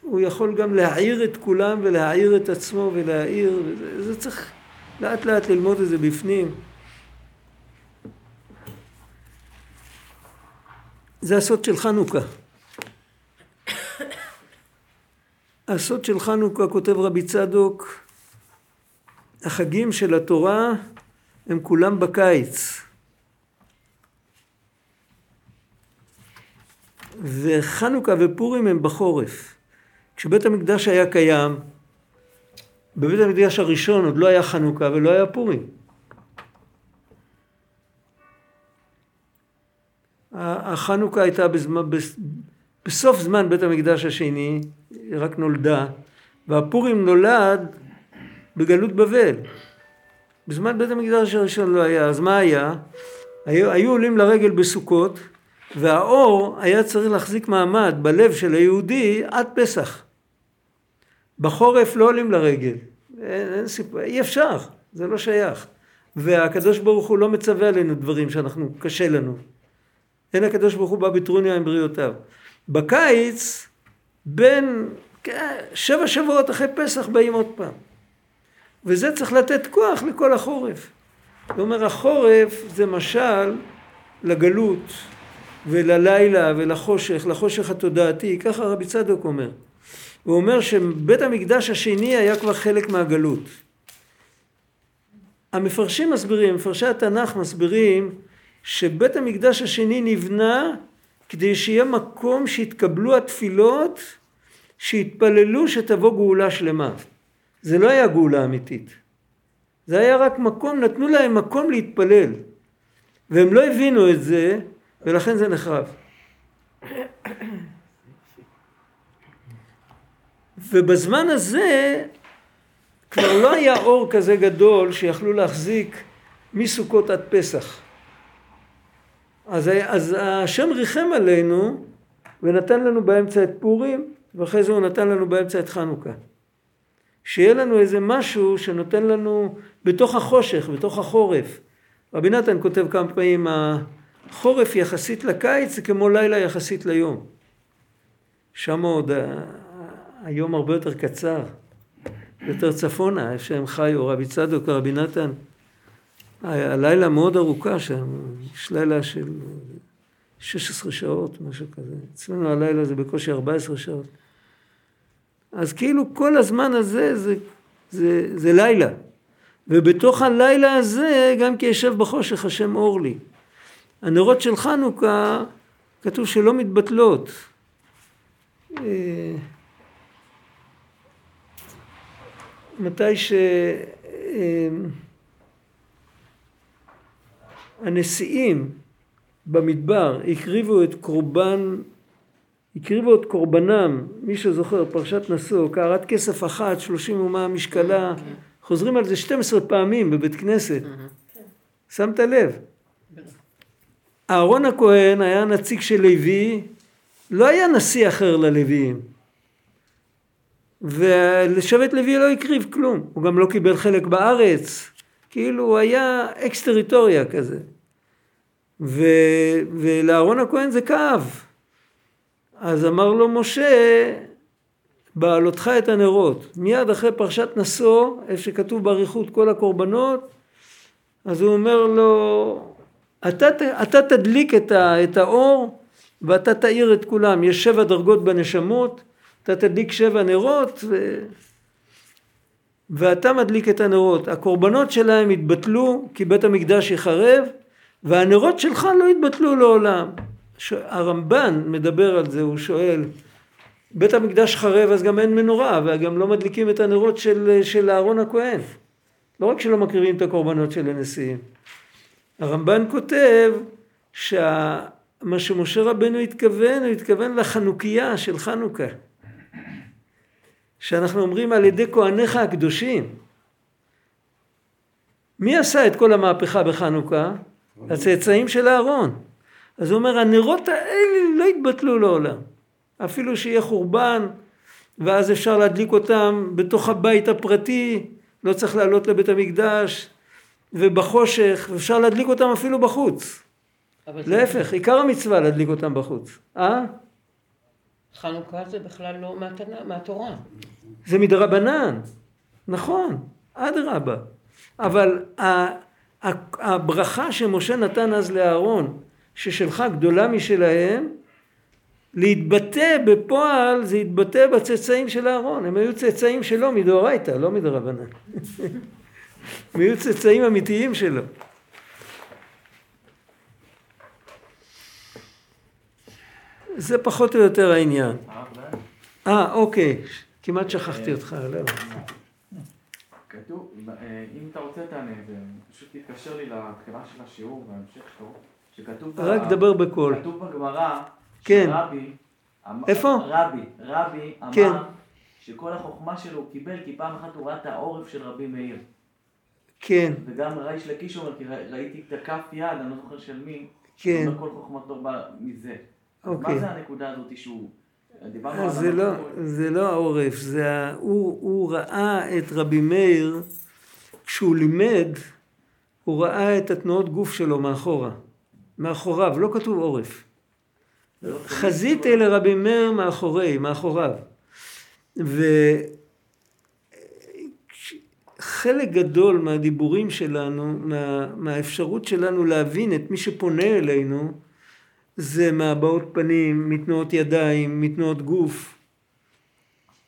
הוא יכול גם להעיר את כולם ולהעיר את עצמו ולהעיר, וזה, זה צריך לאט לאט ללמוד את זה בפנים. זה הסוד של חנוכה. הסוד של חנוכה, כותב רבי צדוק, החגים של התורה הם כולם בקיץ. וחנוכה ופורים הם בחורף. כשבית המקדש היה קיים, בבית המקדש הראשון עוד לא היה חנוכה ולא היה פורים. החנוכה הייתה בזמן, בסוף זמן בית המקדש השני, היא רק נולדה, והפורים נולד בגלות בבל. בזמן בית המקדש הראשון לא היה, אז מה היה? היו, היו עולים לרגל בסוכות, והאור היה צריך להחזיק מעמד בלב של היהודי עד פסח. בחורף לא עולים לרגל, אין, אין סיפור, אי אפשר, זה לא שייך. והקדוש ברוך הוא לא מצווה עלינו דברים שאנחנו, קשה לנו. אין הקדוש ברוך הוא בא בטרוניה עם בריאותיו. בקיץ, בין כן, שבע שבועות אחרי פסח באים עוד פעם. וזה צריך לתת כוח לכל החורף. זאת אומרת, החורף זה משל לגלות וללילה ולחושך, לחושך התודעתי, ככה רבי צדוק אומר. הוא אומר שבית המקדש השני היה כבר חלק מהגלות. המפרשים מסבירים, מפרשי התנ"ך מסבירים שבית המקדש השני נבנה כדי שיהיה מקום שיתקבלו התפילות, שיתפללו שתבוא גאולה שלמה. זה לא היה גאולה אמיתית. זה היה רק מקום, נתנו להם מקום להתפלל. והם לא הבינו את זה, ולכן זה נחרב. ובזמן הזה כבר לא היה אור כזה גדול שיכלו להחזיק מסוכות עד פסח. אז, אז השם ריחם עלינו ונתן לנו באמצע את פורים ואחרי זה הוא נתן לנו באמצע את חנוכה. שיהיה לנו איזה משהו שנותן לנו בתוך החושך, בתוך החורף. רבי נתן כותב כמה פעמים, החורף יחסית לקיץ זה כמו לילה יחסית ליום. שם עוד היום הרבה יותר קצר, יותר צפונה, איפה שהם חיו, רבי צדוק, רבי נתן. הלילה מאוד ארוכה שם, יש לילה של 16 שעות, משהו כזה. אצלנו הלילה זה בקושי 14 שעות. אז כאילו כל הזמן הזה זה, זה, זה לילה. ובתוך הלילה הזה גם כי ישב בחושך השם אור לי. הנרות של חנוכה כתוב שלא מתבטלות. אה, מתי שהנשיאים במדבר הקריבו את קורבן הקריבו את קורבנם, מי שזוכר, פרשת נשוא, קערת כסף אחת, שלושים ומה משקלה, חוזרים על זה 12 פעמים בבית כנסת. שמת לב? אהרון הכהן היה נציג של לוי, לא היה נשיא אחר ללוויים. ולשבט לוי לא הקריב כלום, הוא גם לא קיבל חלק בארץ, כאילו הוא היה אקס טריטוריה כזה. ו... ולאהרון הכהן זה כאב. אז אמר לו משה, בעלותך את הנרות. מיד אחרי פרשת נשוא, איפה שכתוב באריכות כל הקורבנות, אז הוא אומר לו, אתה, אתה תדליק את, ה, את האור ואתה תאיר את כולם. יש שבע דרגות בנשמות, אתה תדליק שבע נרות ו... ואתה מדליק את הנרות. הקורבנות שלהם יתבטלו כי בית המקדש יחרב והנרות שלך לא יתבטלו לעולם. הרמב"ן מדבר על זה, הוא שואל, בית המקדש חרב אז גם אין מנורה וגם לא מדליקים את הנרות של, של אהרון הכהן. לא רק שלא מקריבים את הקורבנות של הנשיאים. הרמב"ן כותב שמה שמשה רבנו התכוון, הוא התכוון לחנוכיה של חנוכה. שאנחנו אומרים על ידי כהניך הקדושים. מי עשה את כל המהפכה בחנוכה? הצאצאים של אהרון. אז הוא אומר, הנרות האלה לא יתבטלו לעולם. אפילו שיהיה חורבן, ואז אפשר להדליק אותם בתוך הבית הפרטי, לא צריך לעלות לבית המקדש, ובחושך, אפשר להדליק אותם אפילו בחוץ. להפך, עיקר המצווה להדליק אותם בחוץ. אה? חנוכה זה בכלל לא מהתורה. זה מדרבנן, נכון, אדרבה. אבל הברכה שמשה נתן אז לאהרון, ששלך גדולה משלהם, להתבטא בפועל זה התבטא בצאצאים של אהרון, הם היו צאצאים שלו מדאורייתא, לא מדרבנן. הם היו צאצאים אמיתיים שלו. זה פחות או יותר העניין. אה, אוקיי, כמעט שכחתי אותך, לא. כתוב, אה, אם אתה רוצה תענה, זה פשוט תתקשר לי לתחילה של השיעור וההמשך שלו, שכתוב... רק דבר בקול. כתוב בגמרא, כן. שרבי... איפה? רבי, רבי אמר כן. שכל החוכמה שלו הוא קיבל כי פעם אחת הוא ראה את העורף של רבי מאיר. כן, וגם ריש לקיש אומר, כי ראיתי את הכף יד, אני לא זוכר של מי, כן. כל חוכמתו באה מזה. אוקיי. מה זה הנקודה הזאת שהוא... זה לא. זה לא העורף, זה. הוא, הוא ראה את רבי מאיר, כשהוא לימד, הוא ראה את התנועות גוף שלו מאחורה, מאחוריו, לא כתוב עורף. לא חזית אל רבי מאיר מאחורי, מאחוריו. וחלק גדול מהדיבורים שלנו, מה, מהאפשרות שלנו להבין את מי שפונה אלינו, זה מהבעות פנים, מתנועות ידיים, מתנועות גוף.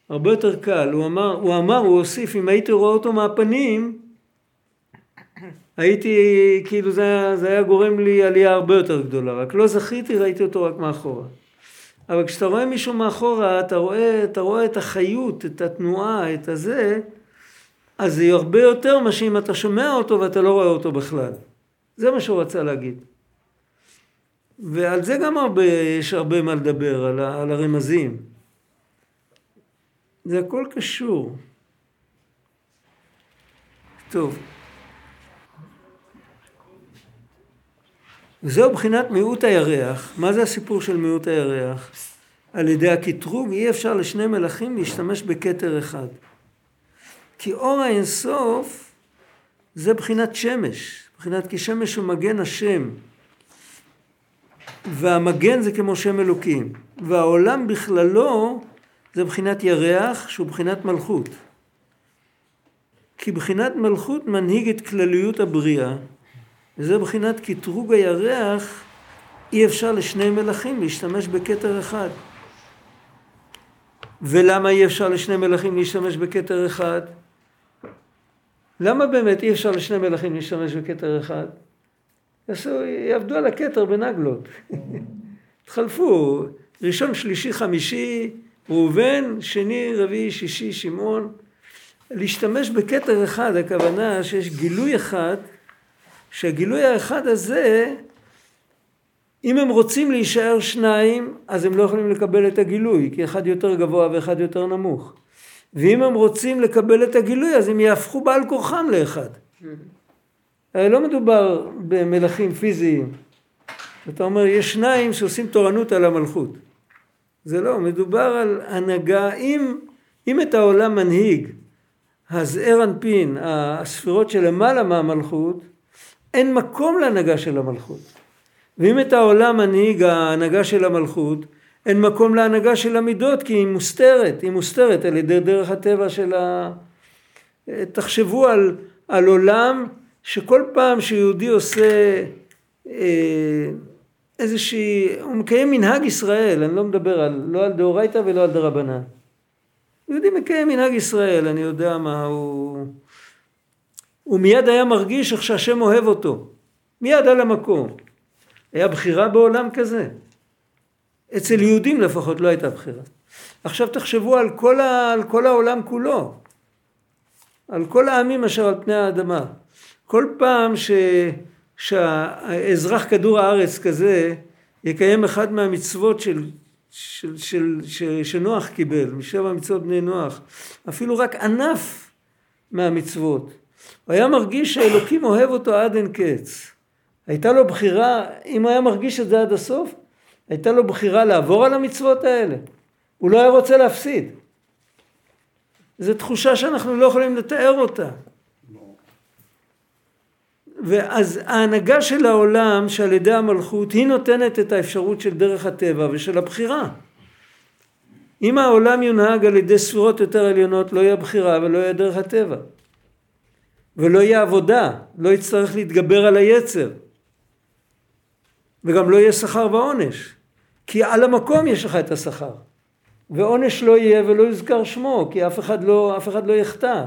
הרבה יותר קל. הוא אמר, הוא אמר, הוא הוסיף, אם הייתי רואה אותו מהפנים, הייתי, כאילו זה, היה- זה היה גורם לי עלייה הרבה יותר גדולה. רק לא זכיתי, ראיתי אותו רק מאחורה. אבל כשאתה רואה מישהו מאחורה, אתה רואה, אתה רואה את החיות, את התנועה, את הזה, אז זה הרבה יותר מאשר אם אתה שומע אותו ואתה לא רואה אותו בכלל. זה מה שהוא רצה להגיד. ועל זה גם הרבה, יש הרבה מה לדבר, על, על הרמזים. זה הכל קשור. טוב. וזהו בחינת מיעוט הירח. מה זה הסיפור של מיעוט הירח? על ידי הקטרוג אי אפשר לשני מלכים להשתמש בכתר אחד. כי אור האינסוף זה בחינת שמש. בחינת כי שמש הוא מגן השם. והמגן זה כמו שם אלוקים. והעולם בכללו זה בחינת ירח שהוא בחינת מלכות. כי בחינת מלכות מנהיג את כלליות הבריאה, וזה בחינת קטרוג הירח, אי אפשר לשני מלכים להשתמש בכתר אחד. ולמה אי אפשר לשני מלכים להשתמש בכתר אחד? למה באמת אי אפשר לשני מלכים להשתמש בכתר אחד? יעשו, יעבדו על הכתר בנגלות. התחלפו, ראשון, שלישי, חמישי, ראובן, שני, רביעי, שישי, שמעון. להשתמש בכתר אחד, הכוונה שיש גילוי אחד, שהגילוי האחד הזה, אם הם רוצים להישאר שניים, אז הם לא יכולים לקבל את הגילוי, כי אחד יותר גבוה ואחד יותר נמוך. ואם הם רוצים לקבל את הגילוי, אז הם יהפכו בעל כורחם לאחד. הרי לא מדובר במלכים פיזיים. אתה אומר, יש שניים שעושים תורנות על המלכות. זה לא, מדובר על הנהגה, אם, אם את העולם מנהיג הזעיר אנפין, הספירות שלמעלה מהמלכות, אין מקום להנהגה של המלכות. ואם את העולם מנהיג ההנהגה של המלכות, אין מקום להנהגה של המידות, כי היא מוסתרת, היא מוסתרת על ידי דרך הטבע של ה... תחשבו על, על עולם שכל פעם שיהודי עושה אה, איזושהי, הוא מקיים מנהג ישראל, אני לא מדבר על, לא על דאורייתא ולא על דרבנן. יהודי מקיים מנהג ישראל, אני יודע מה, הוא... הוא מיד היה מרגיש איך שהשם אוהב אותו. מיד על המקום. היה בחירה בעולם כזה. אצל יהודים לפחות לא הייתה בחירה. עכשיו תחשבו על כל, ה... על כל העולם כולו. על כל העמים אשר על פני האדמה. כל פעם ש... שהאזרח כדור הארץ כזה יקיים אחד מהמצוות של, של, של, של, שנוח קיבל, משבע מצוות בני נוח, אפילו רק ענף מהמצוות. הוא היה מרגיש שאלוקים אוהב אותו עד אין קץ. הייתה לו בחירה, אם היה מרגיש את זה עד הסוף, הייתה לו בחירה לעבור על המצוות האלה. הוא לא היה רוצה להפסיד. זו תחושה שאנחנו לא יכולים לתאר אותה. ואז ההנהגה של העולם שעל ידי המלכות היא נותנת את האפשרות של דרך הטבע ושל הבחירה. אם העולם יונהג על ידי ספירות יותר עליונות לא יהיה בחירה ולא יהיה דרך הטבע. ולא יהיה עבודה, לא יצטרך להתגבר על היצר. וגם לא יהיה שכר ועונש. כי על המקום יש לך את השכר. ועונש לא יהיה ולא יוזכר שמו, כי אף אחד לא, אף אחד לא יחטא.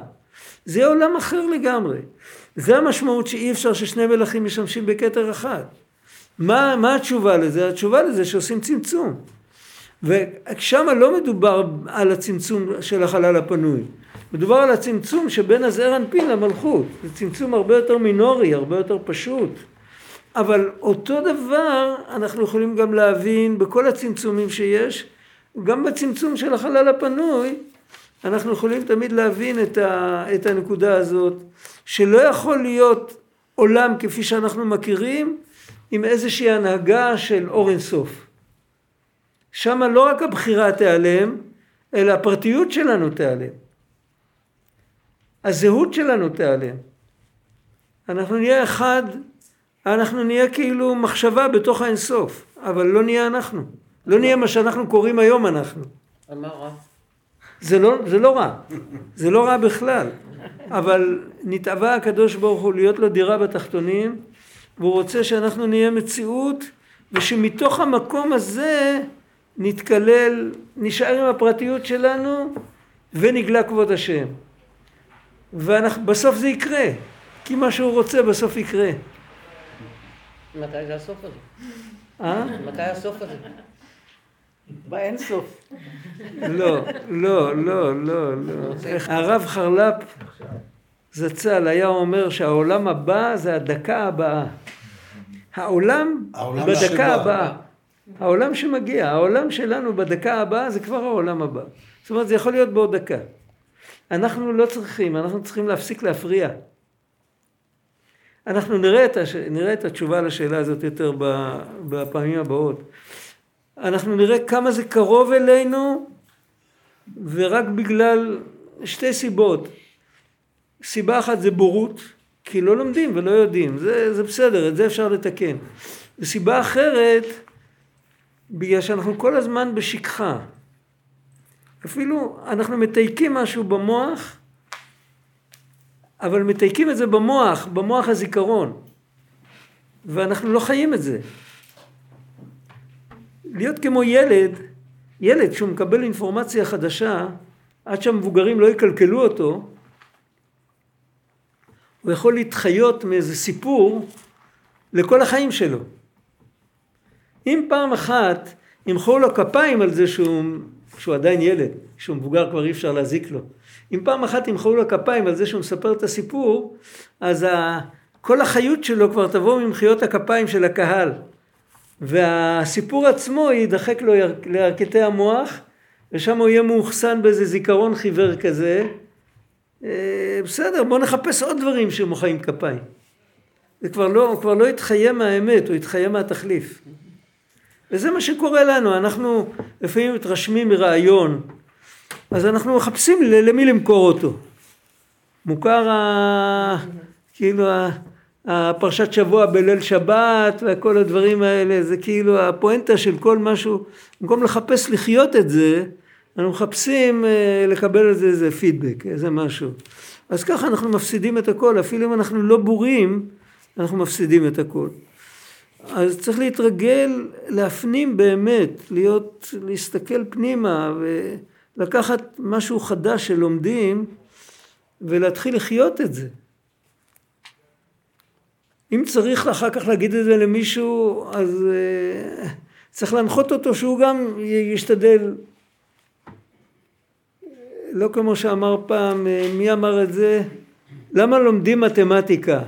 זה עולם אחר לגמרי. זה המשמעות שאי אפשר ששני מלכים משמשים בכתר אחד. מה, מה התשובה לזה? התשובה לזה שעושים צמצום. ושם לא מדובר על הצמצום של החלל הפנוי. מדובר על הצמצום שבין הזעיר אנפין למלכות. זה צמצום הרבה יותר מינורי, הרבה יותר פשוט. אבל אותו דבר אנחנו יכולים גם להבין בכל הצמצומים שיש, גם בצמצום של החלל הפנוי, אנחנו יכולים תמיד להבין את, ה, את הנקודה הזאת, שלא יכול להיות עולם כפי שאנחנו מכירים, עם איזושהי הנהגה של אור אינסוף. שם לא רק הבחירה תיעלם, אלא הפרטיות שלנו תיעלם. הזהות שלנו תיעלם. אנחנו נהיה אחד, אנחנו נהיה כאילו מחשבה בתוך האינסוף, אבל לא נהיה אנחנו. לא נהיה מה שאנחנו קוראים היום אנחנו. לא, זה לא רע, זה לא רע בכלל, אבל נתאווה הקדוש ברוך הוא להיות לו דירה בתחתונים, והוא רוצה שאנחנו נהיה מציאות, ושמתוך המקום הזה נתקלל, נשאר עם הפרטיות שלנו, ונגלה כבוד השם. ובסוף זה יקרה, כי מה שהוא רוצה בסוף יקרה. מתי זה הסוף הזה? אה? מתי הסוף הזה? באין סוף. לא, לא, לא, לא, לא. הרב חרל"פ זצ"ל היה אומר שהעולם הבא זה הדקה הבאה. העולם העולם בדקה שבא. הבאה. העולם שמגיע, העולם שלנו בדקה הבאה זה כבר העולם הבא. זאת אומרת זה יכול להיות בעוד דקה. אנחנו לא צריכים, אנחנו צריכים להפסיק להפריע. אנחנו נראה את, הש... נראה את התשובה לשאלה הזאת יותר ב- בפעמים הבאות. אנחנו נראה כמה זה קרוב אלינו ורק בגלל שתי סיבות. סיבה אחת זה בורות, כי לא לומדים ולא יודעים, זה, זה בסדר, את זה אפשר לתקן. וסיבה אחרת, בגלל שאנחנו כל הזמן בשכחה. אפילו אנחנו מתייקים משהו במוח, אבל מתייקים את זה במוח, במוח הזיכרון, ואנחנו לא חיים את זה. להיות כמו ילד, ילד שהוא מקבל אינפורמציה חדשה, עד שהמבוגרים לא יקלקלו אותו, הוא יכול להתחיות מאיזה סיפור לכל החיים שלו. אם פעם אחת ימחאו לו כפיים על זה שהוא, שהוא עדיין ילד, שהוא מבוגר כבר אי אפשר להזיק לו. אם פעם אחת ימחאו לו כפיים על זה שהוא מספר את הסיפור, אז כל החיות שלו כבר תבוא ממחיאות הכפיים של הקהל. והסיפור עצמו יידחק לו יר- לירכתי המוח, ושם הוא יהיה מאוחסן באיזה זיכרון חיוור כזה. אה, בסדר, בואו נחפש עוד דברים שמוחאים כפיים. זה כבר לא, הוא כבר לא יתחיה מהאמת, הוא יתחיה מהתחליף. וזה מה שקורה לנו, אנחנו לפעמים מתרשמים מרעיון, אז אנחנו מחפשים למי למכור אותו. מוכר ה... כאילו ה... הפרשת שבוע בליל שבת וכל הדברים האלה, זה כאילו הפואנטה של כל משהו, במקום לחפש לחיות את זה, אנחנו מחפשים אה, לקבל על זה איזה פידבק, איזה משהו. אז ככה אנחנו מפסידים את הכל, אפילו אם אנחנו לא בורים, אנחנו מפסידים את הכל. אז צריך להתרגל, להפנים באמת, להיות, להסתכל פנימה ולקחת משהו חדש שלומדים ולהתחיל לחיות את זה. אם צריך אחר כך להגיד את זה למישהו, אז uh, צריך להנחות אותו שהוא גם ישתדל. לא כמו שאמר פעם, אה, מי אמר את זה? למה לומדים מתמטיקה?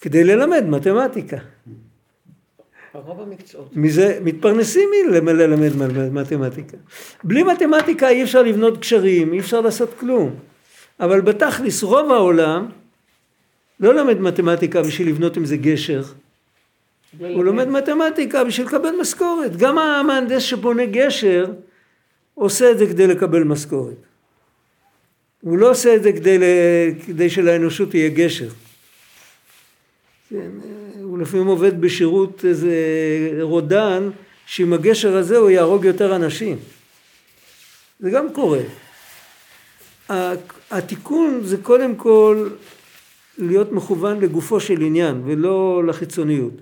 כדי ללמד מתמטיקה. רוב המקצועות. מזה מתפרנסים מללמד מתמטיקה. בלי מתמטיקה אי אפשר לבנות קשרים, אי אפשר לעשות כלום. אבל בתכלס רוב העולם לא לומד מתמטיקה בשביל לבנות עם זה גשר. הוא לומד מתמטיקה בשביל לקבל משכורת. גם המהנדס שבונה גשר עושה את זה כדי לקבל משכורת. הוא לא עושה את זה כדי. כדי שלאנושות יהיה גשר. כן, הוא לפעמים עובד בשירות איזה רודן, שעם הגשר הזה הוא יהרוג יותר אנשים. זה גם קורה. התיקון זה קודם כל להיות מכוון לגופו של עניין ולא לחיצוניות.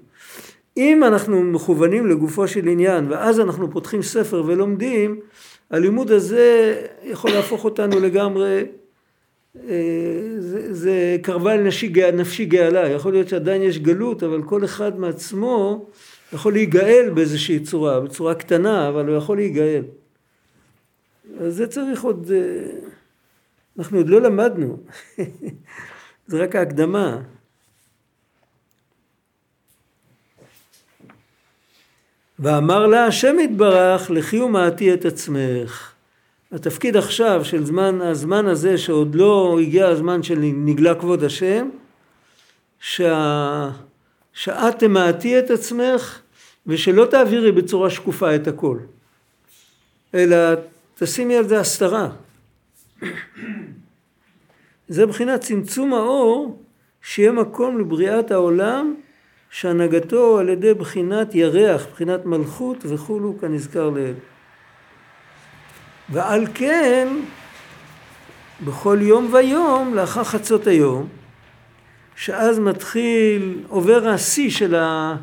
אם אנחנו מכוונים לגופו של עניין ואז אנחנו פותחים ספר ולומדים, הלימוד הזה יכול להפוך אותנו לגמרי, אה, זה, זה קרבה לנפשי נפשי גאלה, יכול להיות שעדיין יש גלות, אבל כל אחד מעצמו יכול להיגאל באיזושהי צורה, בצורה קטנה, אבל הוא יכול להיגאל. אז זה צריך עוד, אה, אנחנו עוד לא למדנו, זה רק ההקדמה. ואמר לה השם יתברך לכי ומעטי את עצמך. התפקיד עכשיו של זמן, הזמן הזה שעוד לא הגיע הזמן של נגלה כבוד השם, שה, שאת תמעטי את עצמך ושלא תעבירי בצורה שקופה את הכל, אלא תשימי על זה הסתרה. זה מבחינת צמצום האור, שיהיה מקום לבריאת העולם שהנהגתו על ידי בחינת ירח, בחינת מלכות וכולו כנזכר לעיל. ועל כן, בכל יום ויום, לאחר חצות היום, שאז מתחיל, עובר השיא של ה...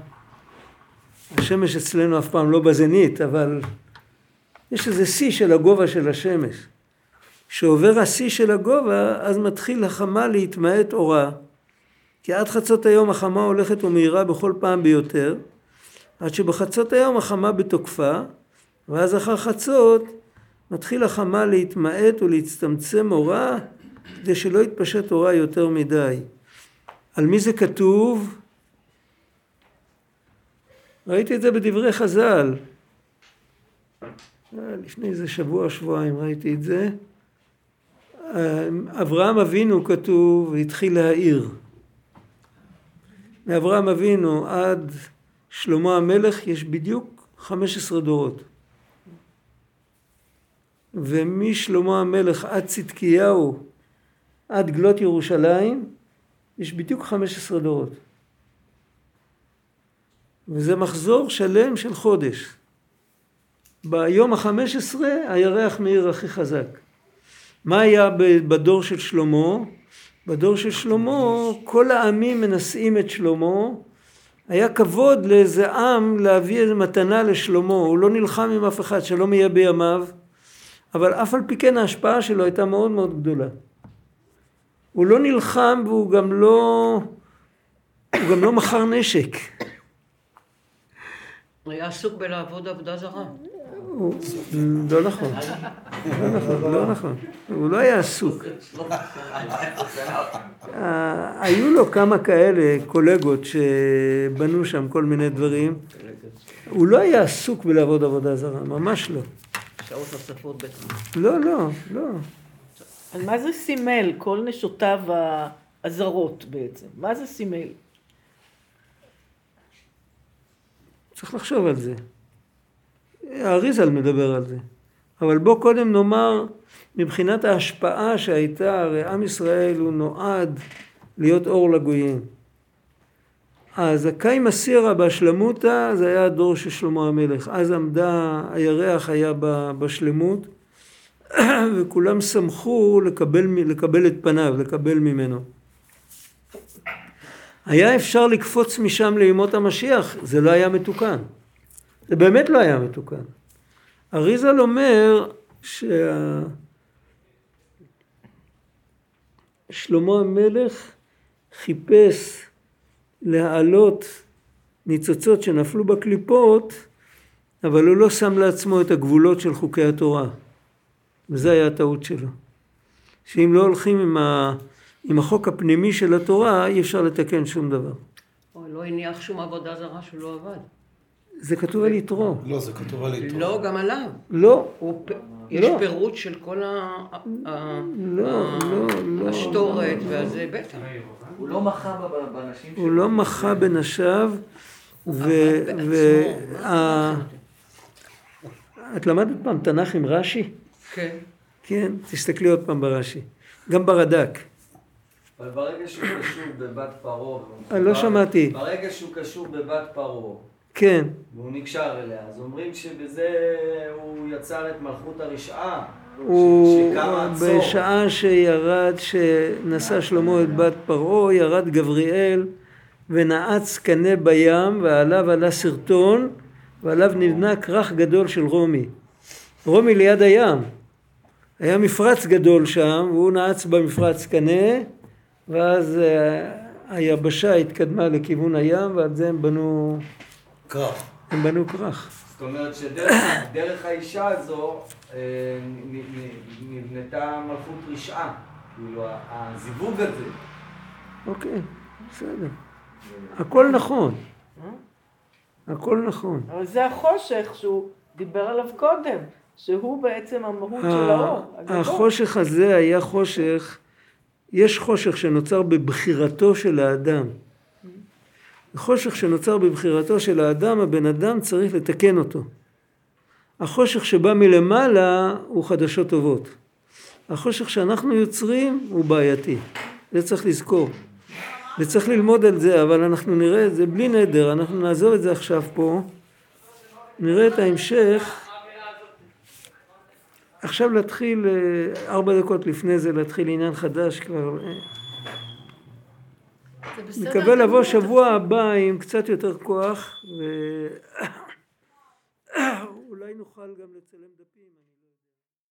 השמש אצלנו אף פעם לא בזנית, אבל יש איזה שיא של הגובה של השמש. כשעובר השיא של הגובה, אז מתחיל החמה להתמעט אורה. כי עד חצות היום החמה הולכת ומהירה בכל פעם ביותר, עד שבחצות היום החמה בתוקפה, ואז אחר חצות מתחיל החמה להתמעט ולהצטמצם אורה, כדי שלא יתפשט אורה יותר מדי. על מי זה כתוב? ראיתי את זה בדברי חז"ל. אה, לפני איזה שבוע, שבועיים ראיתי את זה. אברהם אבינו כתוב, התחיל להעיר. מאברהם אבינו עד שלמה המלך יש בדיוק 15 דורות. ומשלמה המלך עד צדקיהו עד גלות ירושלים יש בדיוק 15 דורות. וזה מחזור שלם של חודש. ביום החמש עשרה הירח מאיר הכי חזק. מה היה בדור של שלמה? בדור של שלמה כל העמים מנשאים את שלמה. היה כבוד לאיזה עם להביא איזה מתנה לשלמה. הוא לא נלחם עם אף אחד שלום יהיה בימיו. אבל אף על פי כן ההשפעה שלו הייתה מאוד מאוד גדולה. הוא לא נלחם והוא גם לא הוא גם לא מכר נשק. היה עסוק בלעבוד עבודה זרה. לא נכון, לא נכון, לא נכון, הוא לא היה עסוק. אה, היו לו כמה כאלה קולגות שבנו שם כל מיני דברים. הוא לא היה עסוק בלעבוד עבודה זרה, ממש לא. שעות נוספות בטח. לא, לא, לא. אז מה זה סימל? כל נשותיו הזרות בעצם. מה זה סימל? צריך לחשוב על זה. האריזל מדבר על זה. אבל בוא קודם נאמר, מבחינת ההשפעה שהייתה, הרי עם ישראל הוא נועד להיות אור לגויים. אז הקאי מסירה בהשלמותא זה היה הדור של שלמה המלך. אז עמדה, הירח היה בשלמות, וכולם שמחו לקבל, לקבל את פניו, לקבל ממנו. היה אפשר לקפוץ משם לימות המשיח, זה לא היה מתוקן. זה באמת לא היה מתוקן. אריזל אומר שה... שלמה המלך חיפש להעלות ניצוצות שנפלו בקליפות, אבל הוא לא שם לעצמו את הגבולות של חוקי התורה. וזו הייתה הטעות שלו. שאם לא הולכים עם, ה... עם החוק הפנימי של התורה, אי אפשר לתקן שום דבר. הוא לא הניח שום עבודה זרה שהוא לא עבד. זה כתוב על יתרו. לא, זה כתוב על יתרו. לא, גם עליו. לא, פ- יש לא. פירוט של כל ה- לא, לא, לא. השטורת והזה, בטח. הוא לא מחה ב- באנשים הוא לא מחה בנשיו, ו... את למדת פעם תנ"ך עם רש"י? כן. כן, תסתכלי עוד פעם ברש"י. גם ברד"ק. אבל ברגע שהוא קשור בבת פרעה, אני לא שמעתי. ברגע שהוא קשור בבת פרעה, כן, והוא נקשר אליה, אז אומרים שבזה הוא יצר את מלכות הרשעה, הוא. בשעה שירד, שנשא שלמה את בת פרעה, ירד גבריאל ונעץ קנה בים, ועליו עלה סרטון, ועליו נבנה כרך גדול של רומי. רומי ליד הים. היה מפרץ גדול שם, והוא נעץ במפרץ קנה, ואז אה, היבשה התקדמה לכיוון הים, ועל זה הם בנו, כרך. הם בנו כרך. זאת אומרת שדרך האישה הזו אה, נבנתה מלכות רשעה. כאילו, הזיווג הזה. אוקיי, בסדר. הכל נכון. הכל נכון. אבל זה החושך שהוא דיבר עליו קודם, שהוא בעצם המהות של האור. החושך הזה היה חושך, יש חושך שנוצר בבחירתו של האדם. חושך שנוצר בבחירתו של האדם, הבן אדם צריך לתקן אותו. החושך שבא מלמעלה הוא חדשות טובות. החושך שאנחנו יוצרים הוא בעייתי. זה צריך לזכור. וצריך ללמוד על זה, אבל אנחנו נראה את זה בלי נדר, אנחנו נעזוב את זה עכשיו פה. נראה את ההמשך. עכשיו להתחיל, אה, ארבע דקות לפני זה להתחיל עניין חדש כבר. נקווה לבוא שבוע הבא עם קצת יותר כוח, ואולי נוכל גם לא-